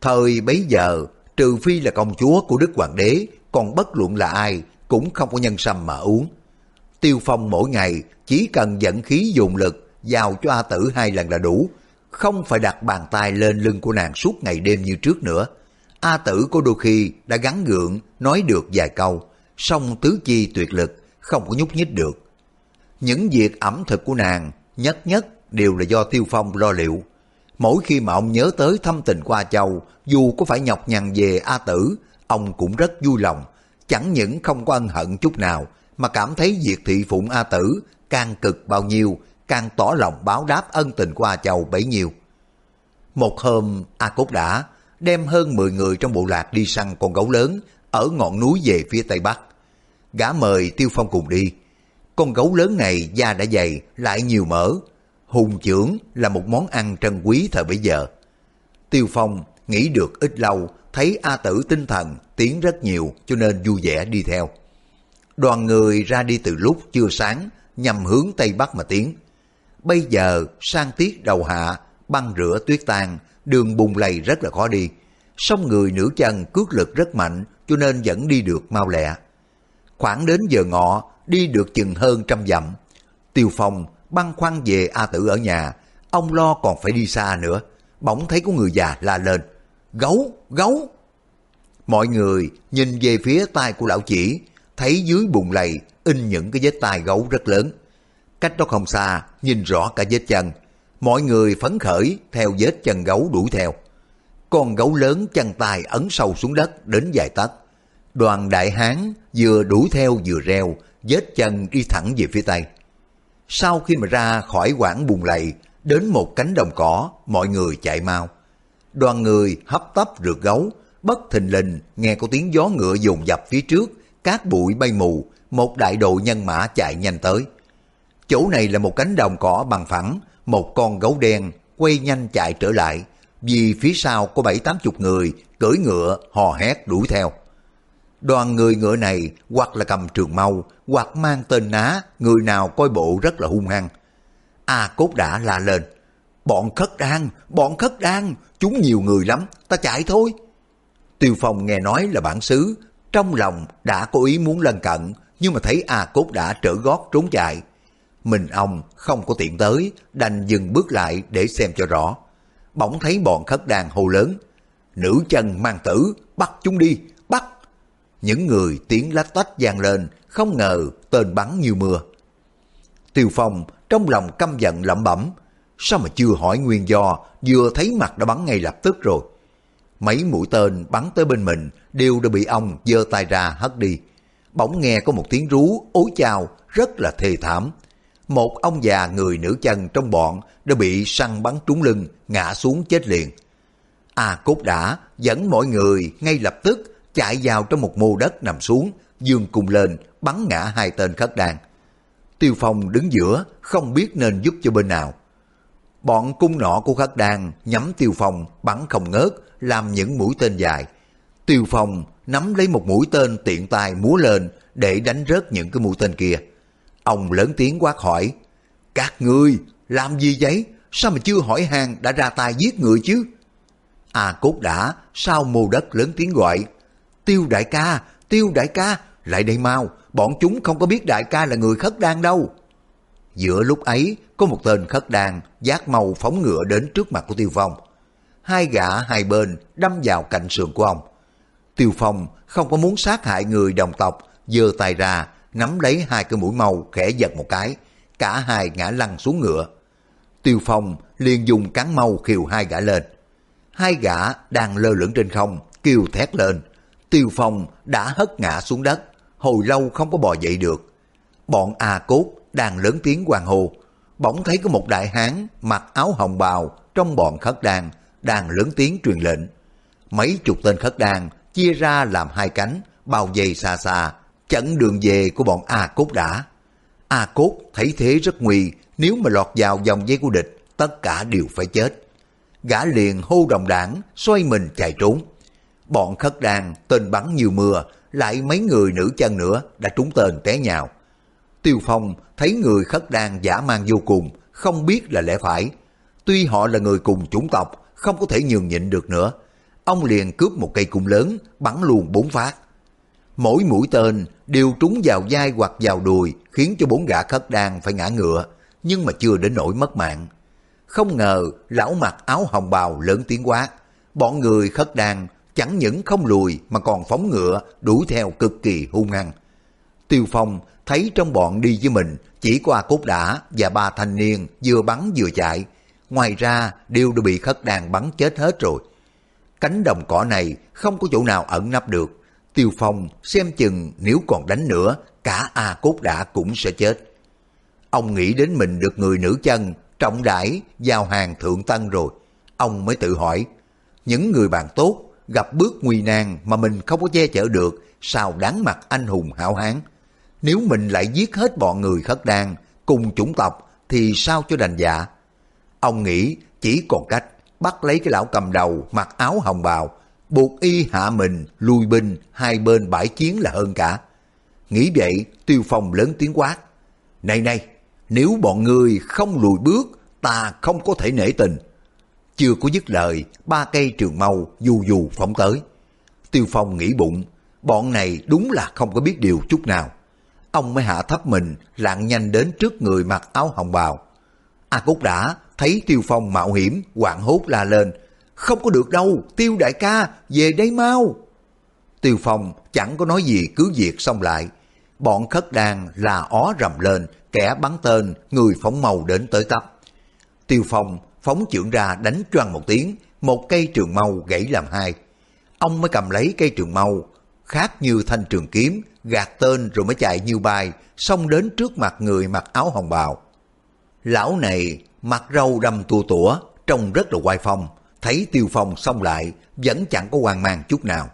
Thời bấy giờ, trừ phi là công chúa của Đức Hoàng đế, còn bất luận là ai cũng không có nhân sâm mà uống. Tiêu Phong mỗi ngày chỉ cần dẫn khí dùng lực giao cho A Tử hai lần là đủ, không phải đặt bàn tay lên lưng của nàng suốt ngày đêm như trước nữa. A Tử có đôi khi đã gắn gượng nói được vài câu, song tứ chi tuyệt lực, không có nhúc nhích được. Những việc ẩm thực của nàng nhất nhất đều là do Tiêu Phong lo liệu. Mỗi khi mà ông nhớ tới thâm tình qua châu, dù có phải nhọc nhằn về A Tử, ông cũng rất vui lòng, chẳng những không có ân hận chút nào, mà cảm thấy việc thị phụng A Tử càng cực bao nhiêu, càng tỏ lòng báo đáp ân tình của A Châu bấy nhiêu. Một hôm, A Cốt đã đem hơn 10 người trong bộ lạc đi săn con gấu lớn ở ngọn núi về phía tây bắc. Gã mời Tiêu Phong cùng đi. Con gấu lớn này da đã dày, lại nhiều mỡ. Hùng trưởng là một món ăn trân quý thời bấy giờ. Tiêu Phong nghĩ được ít lâu, thấy A Tử tinh thần tiến rất nhiều cho nên vui vẻ đi theo. Đoàn người ra đi từ lúc chưa sáng, nhằm hướng Tây Bắc mà tiến. Bây giờ sang tiết đầu hạ, băng rửa tuyết tan, đường bùng lầy rất là khó đi. Song người nữ chân cước lực rất mạnh cho nên vẫn đi được mau lẹ. Khoảng đến giờ ngọ, đi được chừng hơn trăm dặm. Tiêu Phong băng khoăn về A Tử ở nhà, ông lo còn phải đi xa nữa. Bỗng thấy có người già la lên, gấu, gấu. Mọi người nhìn về phía tay của lão chỉ, thấy dưới bùn lầy in những cái vết tai gấu rất lớn. Cách đó không xa, nhìn rõ cả vết chân. Mọi người phấn khởi theo vết chân gấu đuổi theo. Con gấu lớn chân tay ấn sâu xuống đất đến dài tấc. Đoàn đại hán vừa đuổi theo vừa reo, vết chân đi thẳng về phía tây. Sau khi mà ra khỏi quảng bùn lầy, đến một cánh đồng cỏ, mọi người chạy mau. Đoàn người hấp tấp rượt gấu, bất thình lình nghe có tiếng gió ngựa dồn dập phía trước, cát bụi bay mù, một đại đội nhân mã chạy nhanh tới. Chỗ này là một cánh đồng cỏ bằng phẳng, một con gấu đen quay nhanh chạy trở lại, vì phía sau có bảy tám chục người cưỡi ngựa hò hét đuổi theo. Đoàn người ngựa này hoặc là cầm trường mâu, hoặc mang tên ná, người nào coi bộ rất là hung hăng. A cốt đã la lên, bọn khất đan, bọn khất đan, chúng nhiều người lắm, ta chạy thôi. Tiêu Phong nghe nói là bản xứ, trong lòng đã có ý muốn lân cận, nhưng mà thấy A Cốt đã trở gót trốn chạy. Mình ông không có tiện tới, đành dừng bước lại để xem cho rõ. Bỗng thấy bọn khất đàn hô lớn, nữ chân mang tử, bắt chúng đi, bắt. Những người tiếng lách tách vang lên, không ngờ tên bắn như mưa. Tiêu Phong trong lòng căm giận lẩm bẩm, sao mà chưa hỏi nguyên do, vừa thấy mặt đã bắn ngay lập tức rồi. Mấy mũi tên bắn tới bên mình đều đã bị ông giơ tay ra hất đi. Bỗng nghe có một tiếng rú ối chào rất là thê thảm. Một ông già người nữ chân trong bọn đã bị săn bắn trúng lưng, ngã xuống chết liền. A Cốt đã dẫn mọi người ngay lập tức chạy vào trong một mô đất nằm xuống, dương cùng lên, bắn ngã hai tên khất đàn. Tiêu Phong đứng giữa, không biết nên giúp cho bên nào. Bọn cung nọ của khất đàn nhắm Tiêu Phong bắn không ngớt, làm những mũi tên dài. Tiêu Phong nắm lấy một mũi tên tiện tay múa lên để đánh rớt những cái mũi tên kia. Ông lớn tiếng quát hỏi, Các ngươi làm gì vậy? Sao mà chưa hỏi hàng đã ra tay giết người chứ? À cốt đã, sau mô đất lớn tiếng gọi, Tiêu đại ca, tiêu đại ca, lại đây mau, bọn chúng không có biết đại ca là người khất đan đâu. Giữa lúc ấy, có một tên khất đan giác màu phóng ngựa đến trước mặt của Tiêu Phong. Hai gã hai bên đâm vào cạnh sườn của ông. Tiêu Phong không có muốn sát hại người đồng tộc, giơ tay ra, nắm lấy hai cái mũi màu khẽ giật một cái, cả hai ngã lăn xuống ngựa. Tiêu Phong liền dùng cán mâu khiều hai gã lên. Hai gã đang lơ lửng trên không, kêu thét lên. Tiêu Phong đã hất ngã xuống đất, hồi lâu không có bò dậy được. Bọn A Cốt đang lớn tiếng hoàng hồ, bỗng thấy có một đại hán mặc áo hồng bào trong bọn khất đàn đang lớn tiếng truyền lệnh. Mấy chục tên khất đàn chia ra làm hai cánh, bao vây xa xa, chặn đường về của bọn A Cốt đã. A Cốt thấy thế rất nguy, nếu mà lọt vào dòng dây của địch, tất cả đều phải chết. Gã liền hô đồng đảng, xoay mình chạy trốn. Bọn khất đàn tên bắn nhiều mưa, lại mấy người nữ chân nữa đã trúng tên té nhào. Tiêu Phong thấy người khất đàn giả mang vô cùng, không biết là lẽ phải. Tuy họ là người cùng chủng tộc, không có thể nhường nhịn được nữa. Ông liền cướp một cây cung lớn, bắn luôn bốn phát. Mỗi mũi tên đều trúng vào vai hoặc vào đùi, khiến cho bốn gã khất đan phải ngã ngựa, nhưng mà chưa đến nỗi mất mạng. Không ngờ, lão mặc áo hồng bào lớn tiếng quát. Bọn người khất đan chẳng những không lùi mà còn phóng ngựa đuổi theo cực kỳ hung hăng. Tiêu Phong thấy trong bọn đi với mình chỉ có A Cốt Đã và ba thanh niên vừa bắn vừa chạy, ngoài ra đều đã bị khất đàn bắn chết hết rồi. Cánh đồng cỏ này không có chỗ nào ẩn nấp được, Tiêu Phong xem chừng nếu còn đánh nữa, cả A Cốt Đã cũng sẽ chết. Ông nghĩ đến mình được người nữ chân, trọng đãi giao hàng thượng tân rồi. Ông mới tự hỏi, những người bạn tốt, gặp bước nguy nan mà mình không có che chở được, sao đáng mặt anh hùng hảo hán. Nếu mình lại giết hết bọn người khất đan, cùng chủng tộc, thì sao cho đành dạ? Ông nghĩ chỉ còn cách bắt lấy cái lão cầm đầu mặc áo hồng bào, buộc y hạ mình, lui binh, hai bên bãi chiến là hơn cả. Nghĩ vậy, Tiêu Phong lớn tiếng quát. Này này, nếu bọn người không lùi bước, ta không có thể nể tình. Chưa có dứt lời, ba cây trường mâu dù dù phóng tới. Tiêu Phong nghĩ bụng, bọn này đúng là không có biết điều chút nào. Ông mới hạ thấp mình, lạng nhanh đến trước người mặc áo hồng bào. A Cúc đã thấy Tiêu Phong mạo hiểm, hoảng hốt la lên. Không có được đâu, Tiêu đại ca, về đây mau. Tiêu Phong chẳng có nói gì cứ việc xong lại. Bọn khất đàn là ó rầm lên, kẻ bắn tên, người phóng màu đến tới tấp. Tiêu Phong phóng trưởng ra đánh choang một tiếng, một cây trường mâu gãy làm hai. Ông mới cầm lấy cây trường mâu, khác như thanh trường kiếm, gạt tên rồi mới chạy như bay, xông đến trước mặt người mặc áo hồng bào. Lão này mặt râu đâm tua tủa, trông rất là oai phong, thấy tiêu phong xông lại, vẫn chẳng có hoang mang chút nào.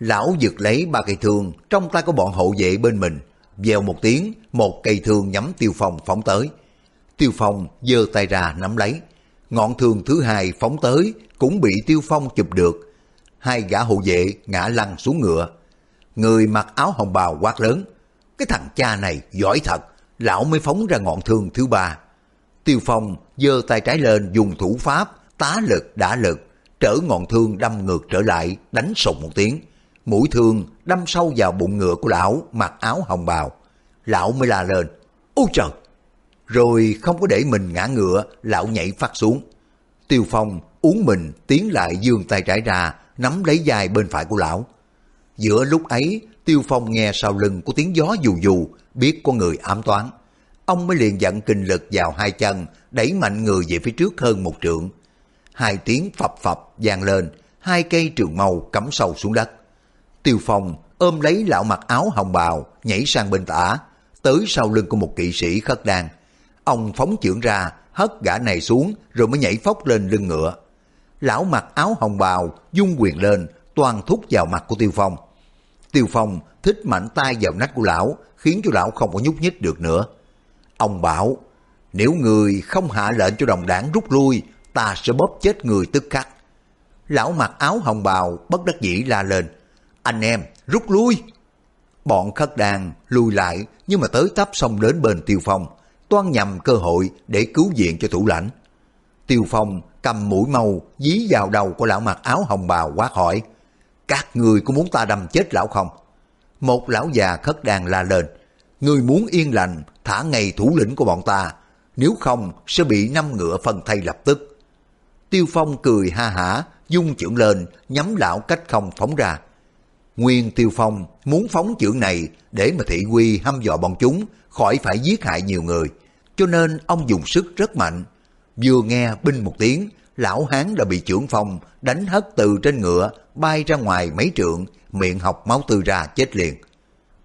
Lão giật lấy ba cây thương, trong tay có bọn hộ vệ bên mình, vèo một tiếng, một cây thương nhắm tiêu phong phóng tới. Tiêu phong giơ tay ra nắm lấy, ngọn thương thứ hai phóng tới cũng bị tiêu phong chụp được. Hai gã hộ vệ ngã lăn xuống ngựa. Người mặc áo hồng bào quát lớn, cái thằng cha này giỏi thật, lão mới phóng ra ngọn thương thứ ba. Tiêu Phong giơ tay trái lên dùng thủ pháp, tá lực đã lực, trở ngọn thương đâm ngược trở lại, đánh sùng một tiếng. Mũi thương đâm sâu vào bụng ngựa của lão mặc áo hồng bào. Lão mới la lên, ô trời! Rồi không có để mình ngã ngựa, lão nhảy phát xuống. Tiêu Phong uống mình tiến lại dương tay trái ra, nắm lấy dài bên phải của lão. Giữa lúc ấy, Tiêu Phong nghe sau lưng của tiếng gió dù dù, biết có người ám toán ông mới liền dẫn kinh lực vào hai chân, đẩy mạnh người về phía trước hơn một trượng. Hai tiếng phập phập vang lên, hai cây trường mâu cắm sâu xuống đất. Tiêu Phong ôm lấy lão mặc áo hồng bào, nhảy sang bên tả, tới sau lưng của một kỵ sĩ khất đan. Ông phóng chưởng ra, hất gã này xuống rồi mới nhảy phóc lên lưng ngựa. Lão mặc áo hồng bào, dung quyền lên, toàn thúc vào mặt của Tiêu Phong. Tiêu Phong thích mạnh tay vào nách của lão, khiến cho lão không có nhúc nhích được nữa. Ông bảo, nếu người không hạ lệnh cho đồng đảng rút lui, ta sẽ bóp chết người tức khắc. Lão mặc áo hồng bào bất đắc dĩ la lên, anh em rút lui. Bọn khất đàn lùi lại nhưng mà tới tấp xong đến bên Tiêu Phong, toan nhằm cơ hội để cứu viện cho thủ lãnh. Tiêu Phong cầm mũi màu dí vào đầu của lão mặc áo hồng bào quát hỏi, các người có muốn ta đâm chết lão không? Một lão già khất đàn la lên, người muốn yên lành thả ngay thủ lĩnh của bọn ta, nếu không sẽ bị năm ngựa phân thay lập tức. Tiêu Phong cười ha hả, dung chưởng lên, nhắm lão cách không phóng ra. Nguyên Tiêu Phong muốn phóng chưởng này để mà thị quy hăm dọa bọn chúng khỏi phải giết hại nhiều người, cho nên ông dùng sức rất mạnh. Vừa nghe binh một tiếng, lão hán đã bị trưởng phong đánh hất từ trên ngựa, bay ra ngoài mấy trượng, miệng học máu tư ra chết liền.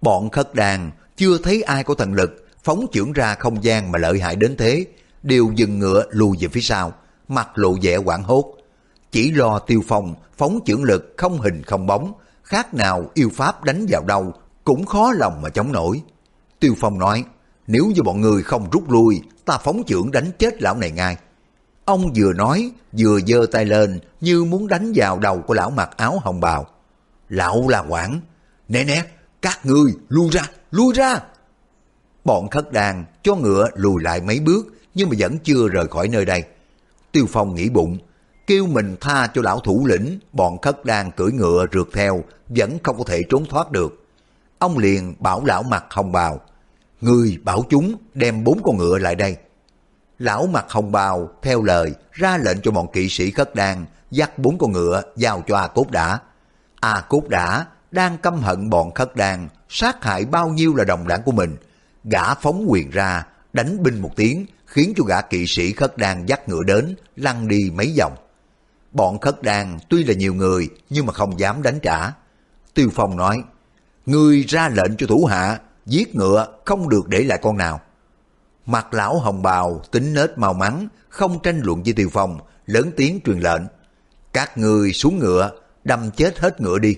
Bọn khất đàn chưa thấy ai có thần lực phóng chưởng ra không gian mà lợi hại đến thế, đều dừng ngựa lùi về phía sau, mặt lộ vẻ quảng hốt. Chỉ lo tiêu phong, phóng trưởng lực không hình không bóng, khác nào yêu pháp đánh vào đâu, cũng khó lòng mà chống nổi. Tiêu phong nói, nếu như bọn người không rút lui, ta phóng trưởng đánh chết lão này ngay. Ông vừa nói, vừa giơ tay lên như muốn đánh vào đầu của lão mặc áo hồng bào. Lão là quảng, nè nè, các ngươi lui ra, lui ra. Bọn khất đàn cho ngựa lùi lại mấy bước nhưng mà vẫn chưa rời khỏi nơi đây. Tiêu Phong nghĩ bụng, kêu mình tha cho lão thủ lĩnh, bọn khất đang cưỡi ngựa rượt theo, vẫn không có thể trốn thoát được. Ông liền bảo lão mặt hồng bào, người bảo chúng đem bốn con ngựa lại đây. Lão mặt hồng bào theo lời ra lệnh cho bọn kỵ sĩ khất Đan dắt bốn con ngựa giao cho A Cốt Đã. A Cốt Đã đang căm hận bọn khất Đan sát hại bao nhiêu là đồng đảng của mình, gã phóng quyền ra, đánh binh một tiếng, khiến cho gã kỵ sĩ khất đan dắt ngựa đến, lăn đi mấy vòng. Bọn khất đan tuy là nhiều người, nhưng mà không dám đánh trả. Tiêu Phong nói, Ngươi ra lệnh cho thủ hạ, giết ngựa, không được để lại con nào. Mặt lão hồng bào tính nết mau mắn, không tranh luận với Tiêu Phong, lớn tiếng truyền lệnh. Các người xuống ngựa, đâm chết hết ngựa đi.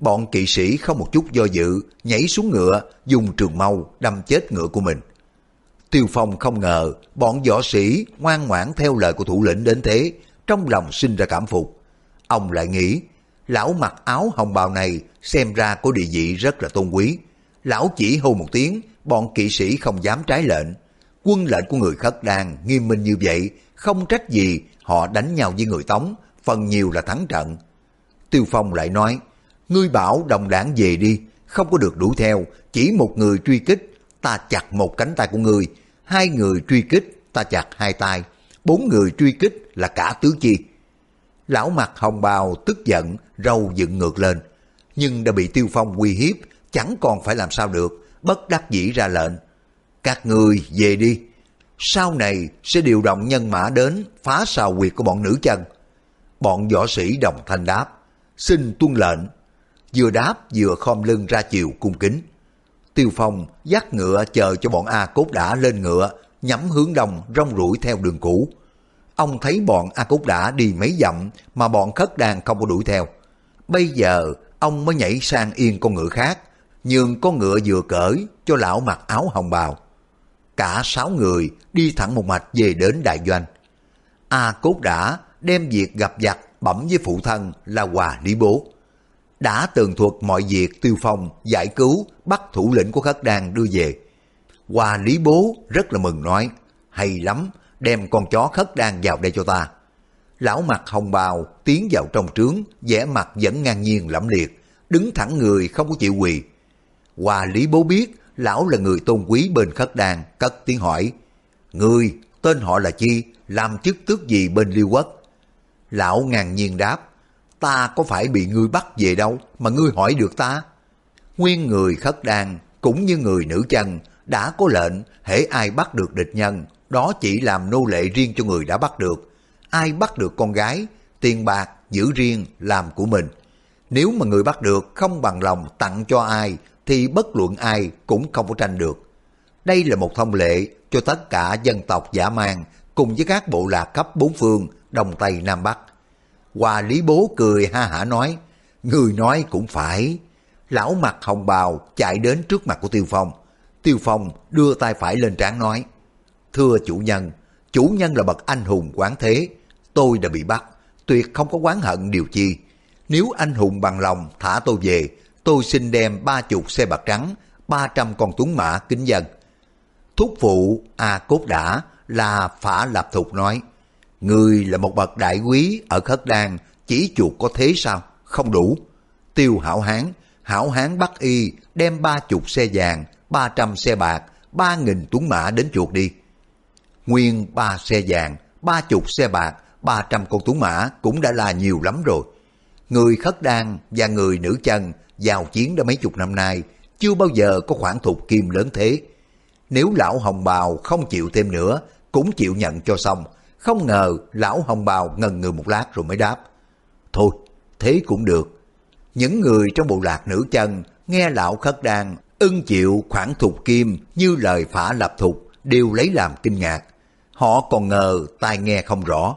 Bọn kỵ sĩ không một chút do dự, nhảy xuống ngựa, dùng trường mâu đâm chết ngựa của mình. Tiêu Phong không ngờ bọn võ sĩ ngoan ngoãn theo lời của thủ lĩnh đến thế, trong lòng sinh ra cảm phục. Ông lại nghĩ, lão mặc áo hồng bào này xem ra có địa vị rất là tôn quý. Lão chỉ hô một tiếng, bọn kỵ sĩ không dám trái lệnh. Quân lệnh của người khất đàn nghiêm minh như vậy, không trách gì họ đánh nhau với người Tống, phần nhiều là thắng trận. Tiêu Phong lại nói, ngươi bảo đồng đảng về đi, không có được đuổi theo, chỉ một người truy kích, ta chặt một cánh tay của ngươi, hai người truy kích, ta chặt hai tay, bốn người truy kích là cả tứ chi. Lão mặt hồng bào tức giận, râu dựng ngược lên, nhưng đã bị Tiêu Phong uy hiếp, chẳng còn phải làm sao được, bất đắc dĩ ra lệnh. Các người về đi, sau này sẽ điều động nhân mã đến phá sào quyệt của bọn nữ chân. Bọn võ sĩ đồng thanh đáp, xin tuân lệnh. Vừa đáp vừa khom lưng ra chiều cung kính. Tiêu Phong dắt ngựa chờ cho bọn A Cốt đã lên ngựa, nhắm hướng đông rong ruổi theo đường cũ. Ông thấy bọn A Cốt đã đi mấy dặm mà bọn khất đàn không có đuổi theo. Bây giờ ông mới nhảy sang yên con ngựa khác, nhường con ngựa vừa cởi cho lão mặc áo hồng bào. Cả sáu người đi thẳng một mạch về đến đại doanh. A Cốt đã đem việc gặp giặc bẩm với phụ thân là Hòa Lý Bố. Đã tường thuật mọi việc tiêu phong, giải cứu, bắt thủ lĩnh của khất đan đưa về. Hòa Lý Bố rất là mừng nói, hay lắm, đem con chó khất đan vào đây cho ta. Lão mặt hồng bào tiến vào trong trướng, vẻ mặt vẫn ngang nhiên lẫm liệt, đứng thẳng người không có chịu quỳ. Hòa Lý Bố biết lão là người tôn quý bên khất đan cất tiếng hỏi, Người, tên họ là chi, làm chức tước gì bên liêu quốc? Lão ngàn nhiên đáp, ta có phải bị ngươi bắt về đâu mà ngươi hỏi được ta? Nguyên người khất đan cũng như người nữ chân đã có lệnh hễ ai bắt được địch nhân, đó chỉ làm nô lệ riêng cho người đã bắt được. Ai bắt được con gái, tiền bạc giữ riêng làm của mình. Nếu mà người bắt được không bằng lòng tặng cho ai thì bất luận ai cũng không có tranh được. Đây là một thông lệ cho tất cả dân tộc giả mang cùng với các bộ lạc cấp bốn phương Đông Tây Nam Bắc. Hòa Lý Bố cười ha hả nói, người nói cũng phải. Lão mặt hồng bào chạy đến trước mặt của Tiêu Phong. Tiêu Phong đưa tay phải lên trán nói, Thưa chủ nhân, chủ nhân là bậc anh hùng quán thế, tôi đã bị bắt, tuyệt không có quán hận điều chi. Nếu anh hùng bằng lòng thả tôi về, tôi xin đem ba chục xe bạc trắng, ba trăm con tuấn mã kính dân. Thúc phụ A Cốt Đã là Phả Lạp Thục nói, Người là một bậc đại quý ở Khất Đan, chỉ chuột có thế sao? Không đủ. Tiêu hảo hán, hảo hán bắt y đem ba chục xe vàng, ba trăm xe bạc, ba nghìn tuấn mã đến chuột đi. Nguyên ba xe vàng, ba chục xe bạc, ba trăm con tuấn mã cũng đã là nhiều lắm rồi. Người khất đan và người nữ chân giao chiến đã mấy chục năm nay, chưa bao giờ có khoản thục kim lớn thế. Nếu lão hồng bào không chịu thêm nữa, cũng chịu nhận cho xong, không ngờ lão hồng bào ngần ngừ một lát rồi mới đáp. Thôi, thế cũng được. Những người trong bộ lạc nữ chân nghe lão khất đan ưng chịu khoản thục kim như lời phả lập thục đều lấy làm kinh ngạc. Họ còn ngờ tai nghe không rõ.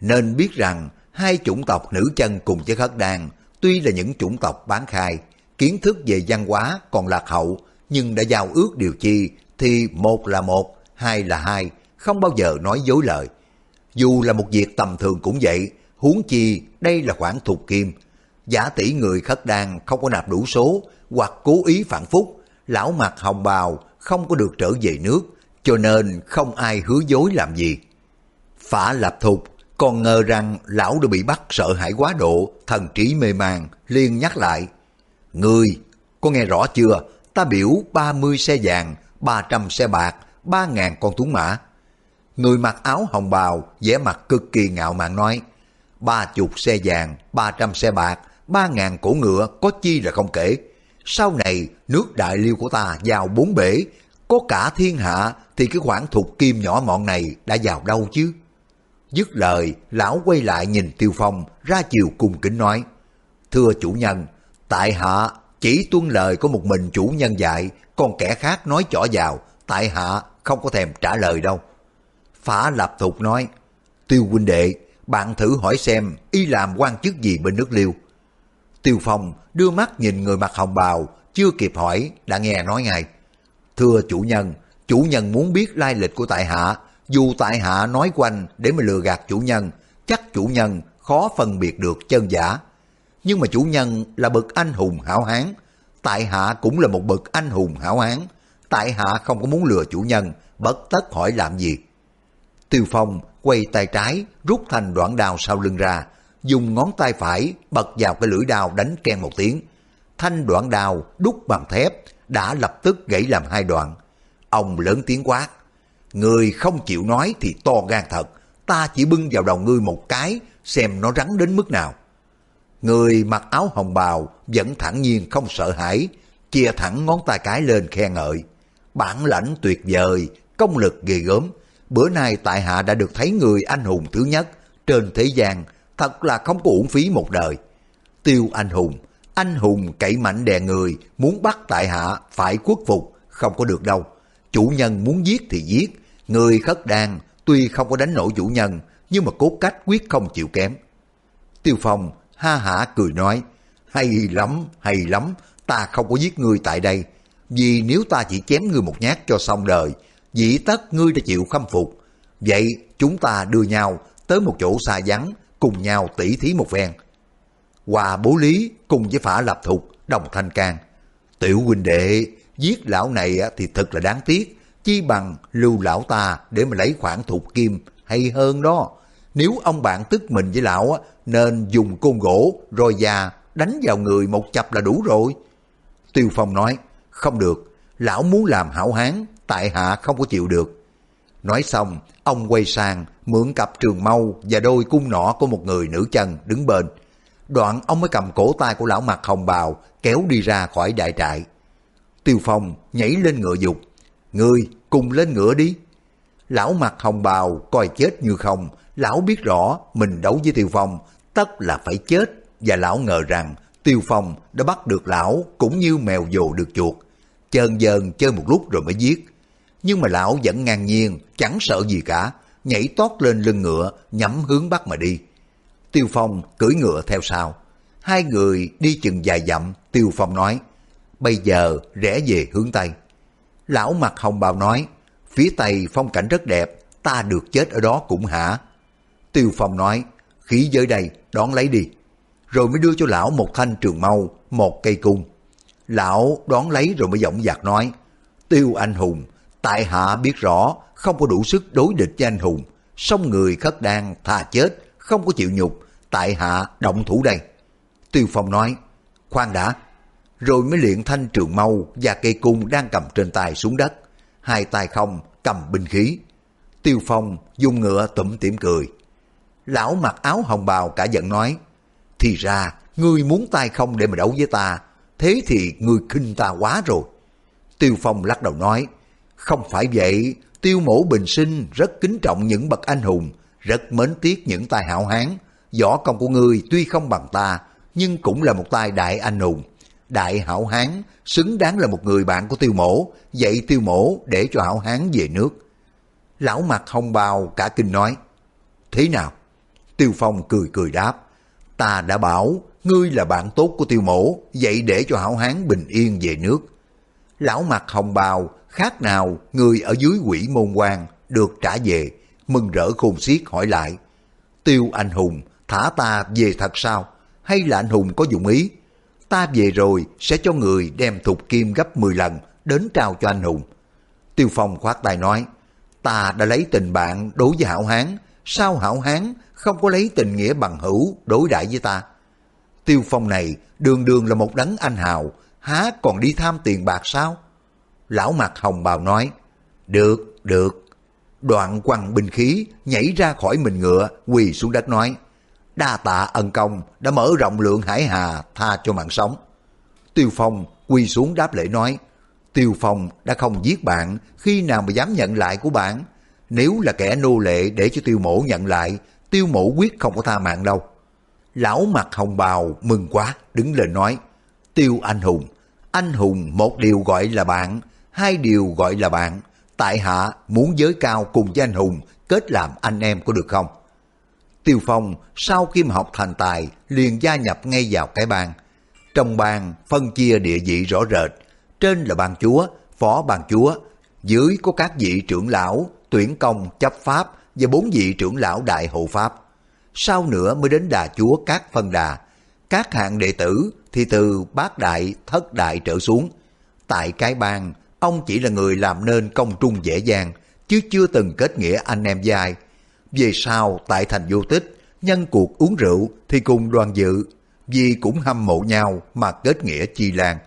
Nên biết rằng hai chủng tộc nữ chân cùng với khất đan tuy là những chủng tộc bán khai, kiến thức về văn hóa còn lạc hậu, nhưng đã giao ước điều chi thì một là một, hai là hai, không bao giờ nói dối lời. Dù là một việc tầm thường cũng vậy, huống chi đây là khoản thục kim. Giả tỷ người khất đan không có nạp đủ số hoặc cố ý phản phúc, lão mặt hồng bào không có được trở về nước, cho nên không ai hứa dối làm gì. Phả lập thục còn ngờ rằng lão đã bị bắt sợ hãi quá độ, thần trí mê man, liên nhắc lại. Ngươi, có nghe rõ chưa? Ta biểu 30 xe vàng, 300 xe bạc, 3.000 con tuấn mã. Người mặc áo hồng bào, vẻ mặt cực kỳ ngạo mạn nói, ba chục xe vàng, ba trăm xe bạc, ba ngàn cổ ngựa có chi là không kể. Sau này, nước đại liêu của ta vào bốn bể, có cả thiên hạ thì cái khoản thục kim nhỏ mọn này đã vào đâu chứ? Dứt lời, lão quay lại nhìn Tiêu Phong, ra chiều cung kính nói, Thưa chủ nhân, tại hạ chỉ tuân lời có một mình chủ nhân dạy, còn kẻ khác nói chỏ vào, tại hạ không có thèm trả lời đâu. Phả Lập Thục nói, Tiêu huynh đệ, bạn thử hỏi xem y làm quan chức gì bên nước liêu. Tiêu Phong đưa mắt nhìn người mặc hồng bào, chưa kịp hỏi, đã nghe nói ngay. Thưa chủ nhân, chủ nhân muốn biết lai lịch của tại hạ, dù tại hạ nói quanh để mà lừa gạt chủ nhân, chắc chủ nhân khó phân biệt được chân giả. Nhưng mà chủ nhân là bậc anh hùng hảo hán, tại hạ cũng là một bậc anh hùng hảo hán, tại hạ không có muốn lừa chủ nhân, bất tất hỏi làm gì. Tiêu Phong quay tay trái, rút thành đoạn đao sau lưng ra, dùng ngón tay phải bật vào cái lưỡi đao đánh ken một tiếng. Thanh đoạn đao đúc bằng thép đã lập tức gãy làm hai đoạn. Ông lớn tiếng quát, người không chịu nói thì to gan thật, ta chỉ bưng vào đầu ngươi một cái xem nó rắn đến mức nào. Người mặc áo hồng bào vẫn thẳng nhiên không sợ hãi, chia thẳng ngón tay cái lên khen ngợi. Bản lãnh tuyệt vời, công lực ghê gớm. Bữa nay tại hạ đã được thấy người anh hùng thứ nhất trên thế gian, thật là không có uổng phí một đời. Tiêu anh hùng, anh hùng cậy mạnh đè người, muốn bắt tại hạ phải khuất phục, không có được đâu. Chủ nhân muốn giết thì giết, người khất đan tuy không có đánh nổi chủ nhân, nhưng mà cốt cách quyết không chịu kém. Tiêu Phong ha hả cười nói, hay lắm, hay lắm, ta không có giết ngươi tại đây, vì nếu ta chỉ chém ngươi một nhát cho xong đời, dĩ tất ngươi đã chịu khâm phục. Vậy chúng ta đưa nhau tới một chỗ xa vắng, cùng nhau tỉ thí một phen. Hòa bố lý cùng với phả lập thục, đồng thanh can. Tiểu huynh đệ, giết lão này thì thật là đáng tiếc, chi bằng lưu lão ta để mà lấy khoản thục kim hay hơn đó. Nếu ông bạn tức mình với lão nên dùng côn gỗ rồi già đánh vào người một chập là đủ rồi. Tiêu Phong nói, không được, lão muốn làm hảo hán, tại hạ không có chịu được. Nói xong, ông quay sang mượn cặp trường mâu và đôi cung nỏ của một người nữ chân đứng bên. Đoạn ông mới cầm cổ tay của lão mặt hồng bào kéo đi ra khỏi đại trại. Tiêu Phong nhảy lên ngựa dục. Ngươi cùng lên ngựa đi. Lão mặt hồng bào coi chết như không. Lão biết rõ mình đấu với Tiêu Phong tất là phải chết. Và lão ngờ rằng Tiêu Phong đã bắt được lão cũng như mèo dồ được chuột. Chơn dần chơi một lúc rồi mới giết. Nhưng mà lão vẫn ngang nhiên, chẳng sợ gì cả, nhảy tót lên lưng ngựa, nhắm hướng bắc mà đi. Tiêu Phong cưỡi ngựa theo sau. Hai người đi chừng dài dặm, Tiêu Phong nói, bây giờ rẽ về hướng Tây. Lão mặt hồng bào nói, phía Tây phong cảnh rất đẹp, ta được chết ở đó cũng hả? Tiêu Phong nói, khí giới đây, đón lấy đi. Rồi mới đưa cho lão một thanh trường mâu, một cây cung. Lão đón lấy rồi mới giọng giặc nói, Tiêu anh hùng, tại hạ biết rõ không có đủ sức đối địch với anh hùng, song người khất đan thà chết, không có chịu nhục, tại hạ động thủ đây. Tiêu Phong nói, khoan đã, rồi mới luyện thanh trường mâu và cây cung đang cầm trên tay xuống đất, hai tay không cầm binh khí. Tiêu Phong dùng ngựa tủm tỉm cười. Lão mặc áo hồng bào cả giận nói, thì ra ngươi muốn tay không để mà đấu với ta, thế thì ngươi khinh ta quá rồi. Tiêu Phong lắc đầu nói, không phải vậy, tiêu mổ bình sinh rất kính trọng những bậc anh hùng, rất mến tiếc những tài hảo hán. Võ công của ngươi tuy không bằng ta, nhưng cũng là một tài đại anh hùng. Đại hảo hán xứng đáng là một người bạn của tiêu mổ, dạy tiêu mổ để cho hảo hán về nước. Lão mặt hồng bào cả kinh nói, thế nào? Tiêu Phong cười cười đáp, ta đã bảo ngươi là bạn tốt của tiêu mổ, vậy để cho hảo hán bình yên về nước. Lão mặt hồng bào khác nào người ở dưới quỷ môn quan được trả về, mừng rỡ khôn xiết hỏi lại. Tiêu anh hùng, thả ta về thật sao? Hay là anh hùng có dụng ý? Ta về rồi sẽ cho người đem thục kim gấp 10 lần đến trao cho anh hùng. Tiêu Phong khoát tay nói, ta đã lấy tình bạn đối với hảo hán, sao hảo hán không có lấy tình nghĩa bằng hữu đối đãi với ta? Tiêu Phong này đường đường là một đấng anh hào, há còn đi tham tiền bạc sao? Lão mặt hồng bào nói, được, được. Đoạn quăng binh khí, nhảy ra khỏi mình ngựa, quỳ xuống đất nói, đa tạ ân công đã mở rộng lượng hải hà tha cho mạng sống. Tiêu Phong quỳ xuống đáp lễ nói, Tiêu Phong đã không giết bạn, khi nào mà dám nhận lại của bạn? Nếu là kẻ nô lệ để cho tiêu mổ nhận lại, tiêu mổ quyết không có tha mạng đâu. Lão mặt hồng bào mừng quá, đứng lên nói, Tiêu anh hùng, anh hùng một điều gọi là bạn, hai điều gọi là bạn, tại hạ muốn giới cao cùng với anh hùng kết làm anh em có được không? Tiêu Phong sau khi mà học thành tài liền gia nhập ngay vào cái bang. Trong bang phân chia địa vị rõ rệt, trên là ban chúa, phó ban chúa, dưới có các vị trưởng lão, tuyển công, chấp pháp và bốn vị trưởng lão đại hộ pháp. Sau nữa mới đến đà chúa các phân đà. Các hạng đệ tử thì từ bát đại, thất đại trở xuống. Tại cái bang, ông chỉ là người làm nên công trung dễ dàng, chứ chưa từng kết nghĩa anh em dài. Về sau, tại thành vô tích, nhân cuộc uống rượu thì cùng đoàn dự, vì cũng hâm mộ nhau mà kết nghĩa chi lan.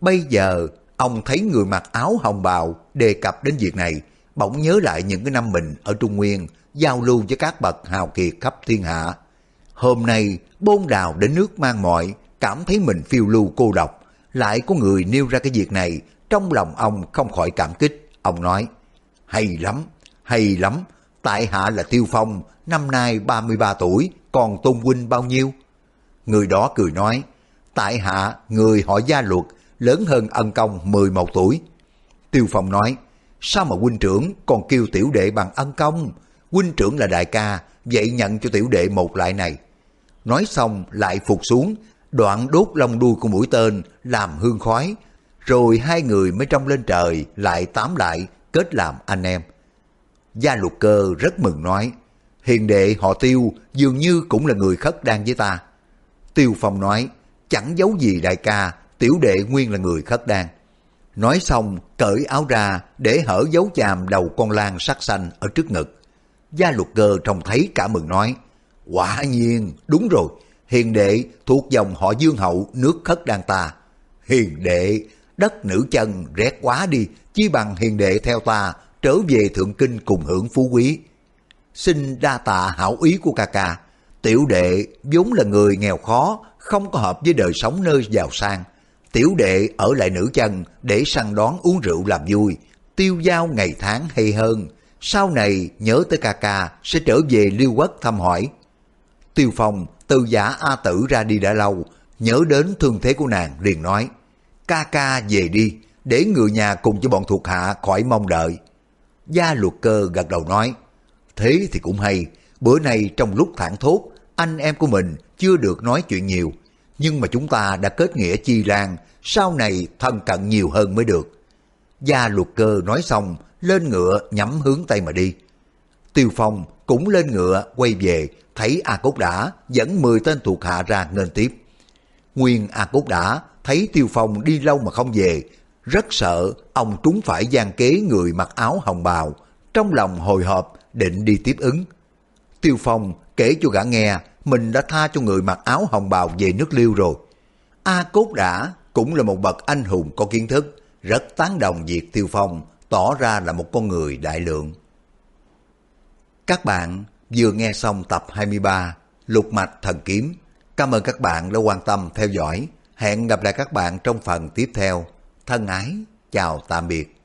Bây giờ, ông thấy người mặc áo hồng bào đề cập đến việc này, bỗng nhớ lại những cái năm mình ở Trung Nguyên, giao lưu với các bậc hào kiệt khắp thiên hạ. Hôm nay, bôn đào đến nước mang mọi, cảm thấy mình phiêu lưu cô độc, lại có người nêu ra cái việc này, trong lòng ông không khỏi cảm kích. Ông nói, hay lắm, hay lắm, tại hạ là Tiêu Phong, năm nay 33 tuổi, còn Tôn Huynh bao nhiêu? Người đó cười nói, tại hạ người họ gia luật, lớn hơn ân công 11 tuổi. Tiêu Phong nói, sao mà huynh trưởng còn kêu tiểu đệ bằng ân công? Huynh trưởng là đại ca, vậy nhận cho tiểu đệ một lại này. Nói xong lại phục xuống, đoạn đốt lông đuôi của mũi tên làm hương khói, rồi hai người mới trong lên trời lại tám lại kết làm anh em. Gia lục cơ rất mừng nói, hiền đệ họ tiêu dường như cũng là người khất đan với ta. Tiêu Phong nói, chẳng giấu gì đại ca, tiểu đệ nguyên là người khất đan. Nói xong, cởi áo ra để hở dấu chàm đầu con lan sắc xanh ở trước ngực. Gia lục cơ trông thấy cả mừng nói, quả nhiên, đúng rồi, hiền đệ thuộc dòng họ dương hậu nước khất đan ta. Hiền đệ, đất nữ chân rét quá đi, chi bằng hiền đệ theo ta trở về thượng kinh cùng hưởng phú quý. Xin đa tạ hảo ý của ca ca, tiểu đệ vốn là người nghèo khó, không có hợp với đời sống nơi giàu sang. Tiểu đệ ở lại nữ chân để săn đón uống rượu làm vui, tiêu giao ngày tháng hay hơn. Sau này nhớ tới ca ca sẽ trở về liêu quốc thăm hỏi. Tiêu Phong từ giả A Tử ra đi đã lâu, nhớ đến thương thế của nàng liền nói, ca ca về đi, để người nhà cùng với bọn thuộc hạ khỏi mong đợi. Gia luật cơ gật đầu nói, thế thì cũng hay, bữa nay trong lúc thản thốt, anh em của mình chưa được nói chuyện nhiều, nhưng mà chúng ta đã kết nghĩa chi lan, sau này thân cận nhiều hơn mới được. Gia luật cơ nói xong, lên ngựa nhắm hướng tay mà đi. Tiêu Phong cũng lên ngựa quay về, thấy A Cốt Đã dẫn 10 tên thuộc hạ ra nên tiếp. Nguyên A Cốt Đã thấy Tiêu Phong đi lâu mà không về, rất sợ ông trúng phải gian kế người mặc áo hồng bào, trong lòng hồi hộp định đi tiếp ứng. Tiêu Phong kể cho gã nghe mình đã tha cho người mặc áo hồng bào về nước liêu rồi. A Cốt Đã cũng là một bậc anh hùng có kiến thức, rất tán đồng việc Tiêu Phong tỏ ra là một con người đại lượng. Các bạn vừa nghe xong tập 23 Lục Mạch Thần Kiếm. Cảm ơn các bạn đã quan tâm theo dõi. Hẹn gặp lại các bạn trong phần tiếp theo. Thân ái, chào tạm biệt.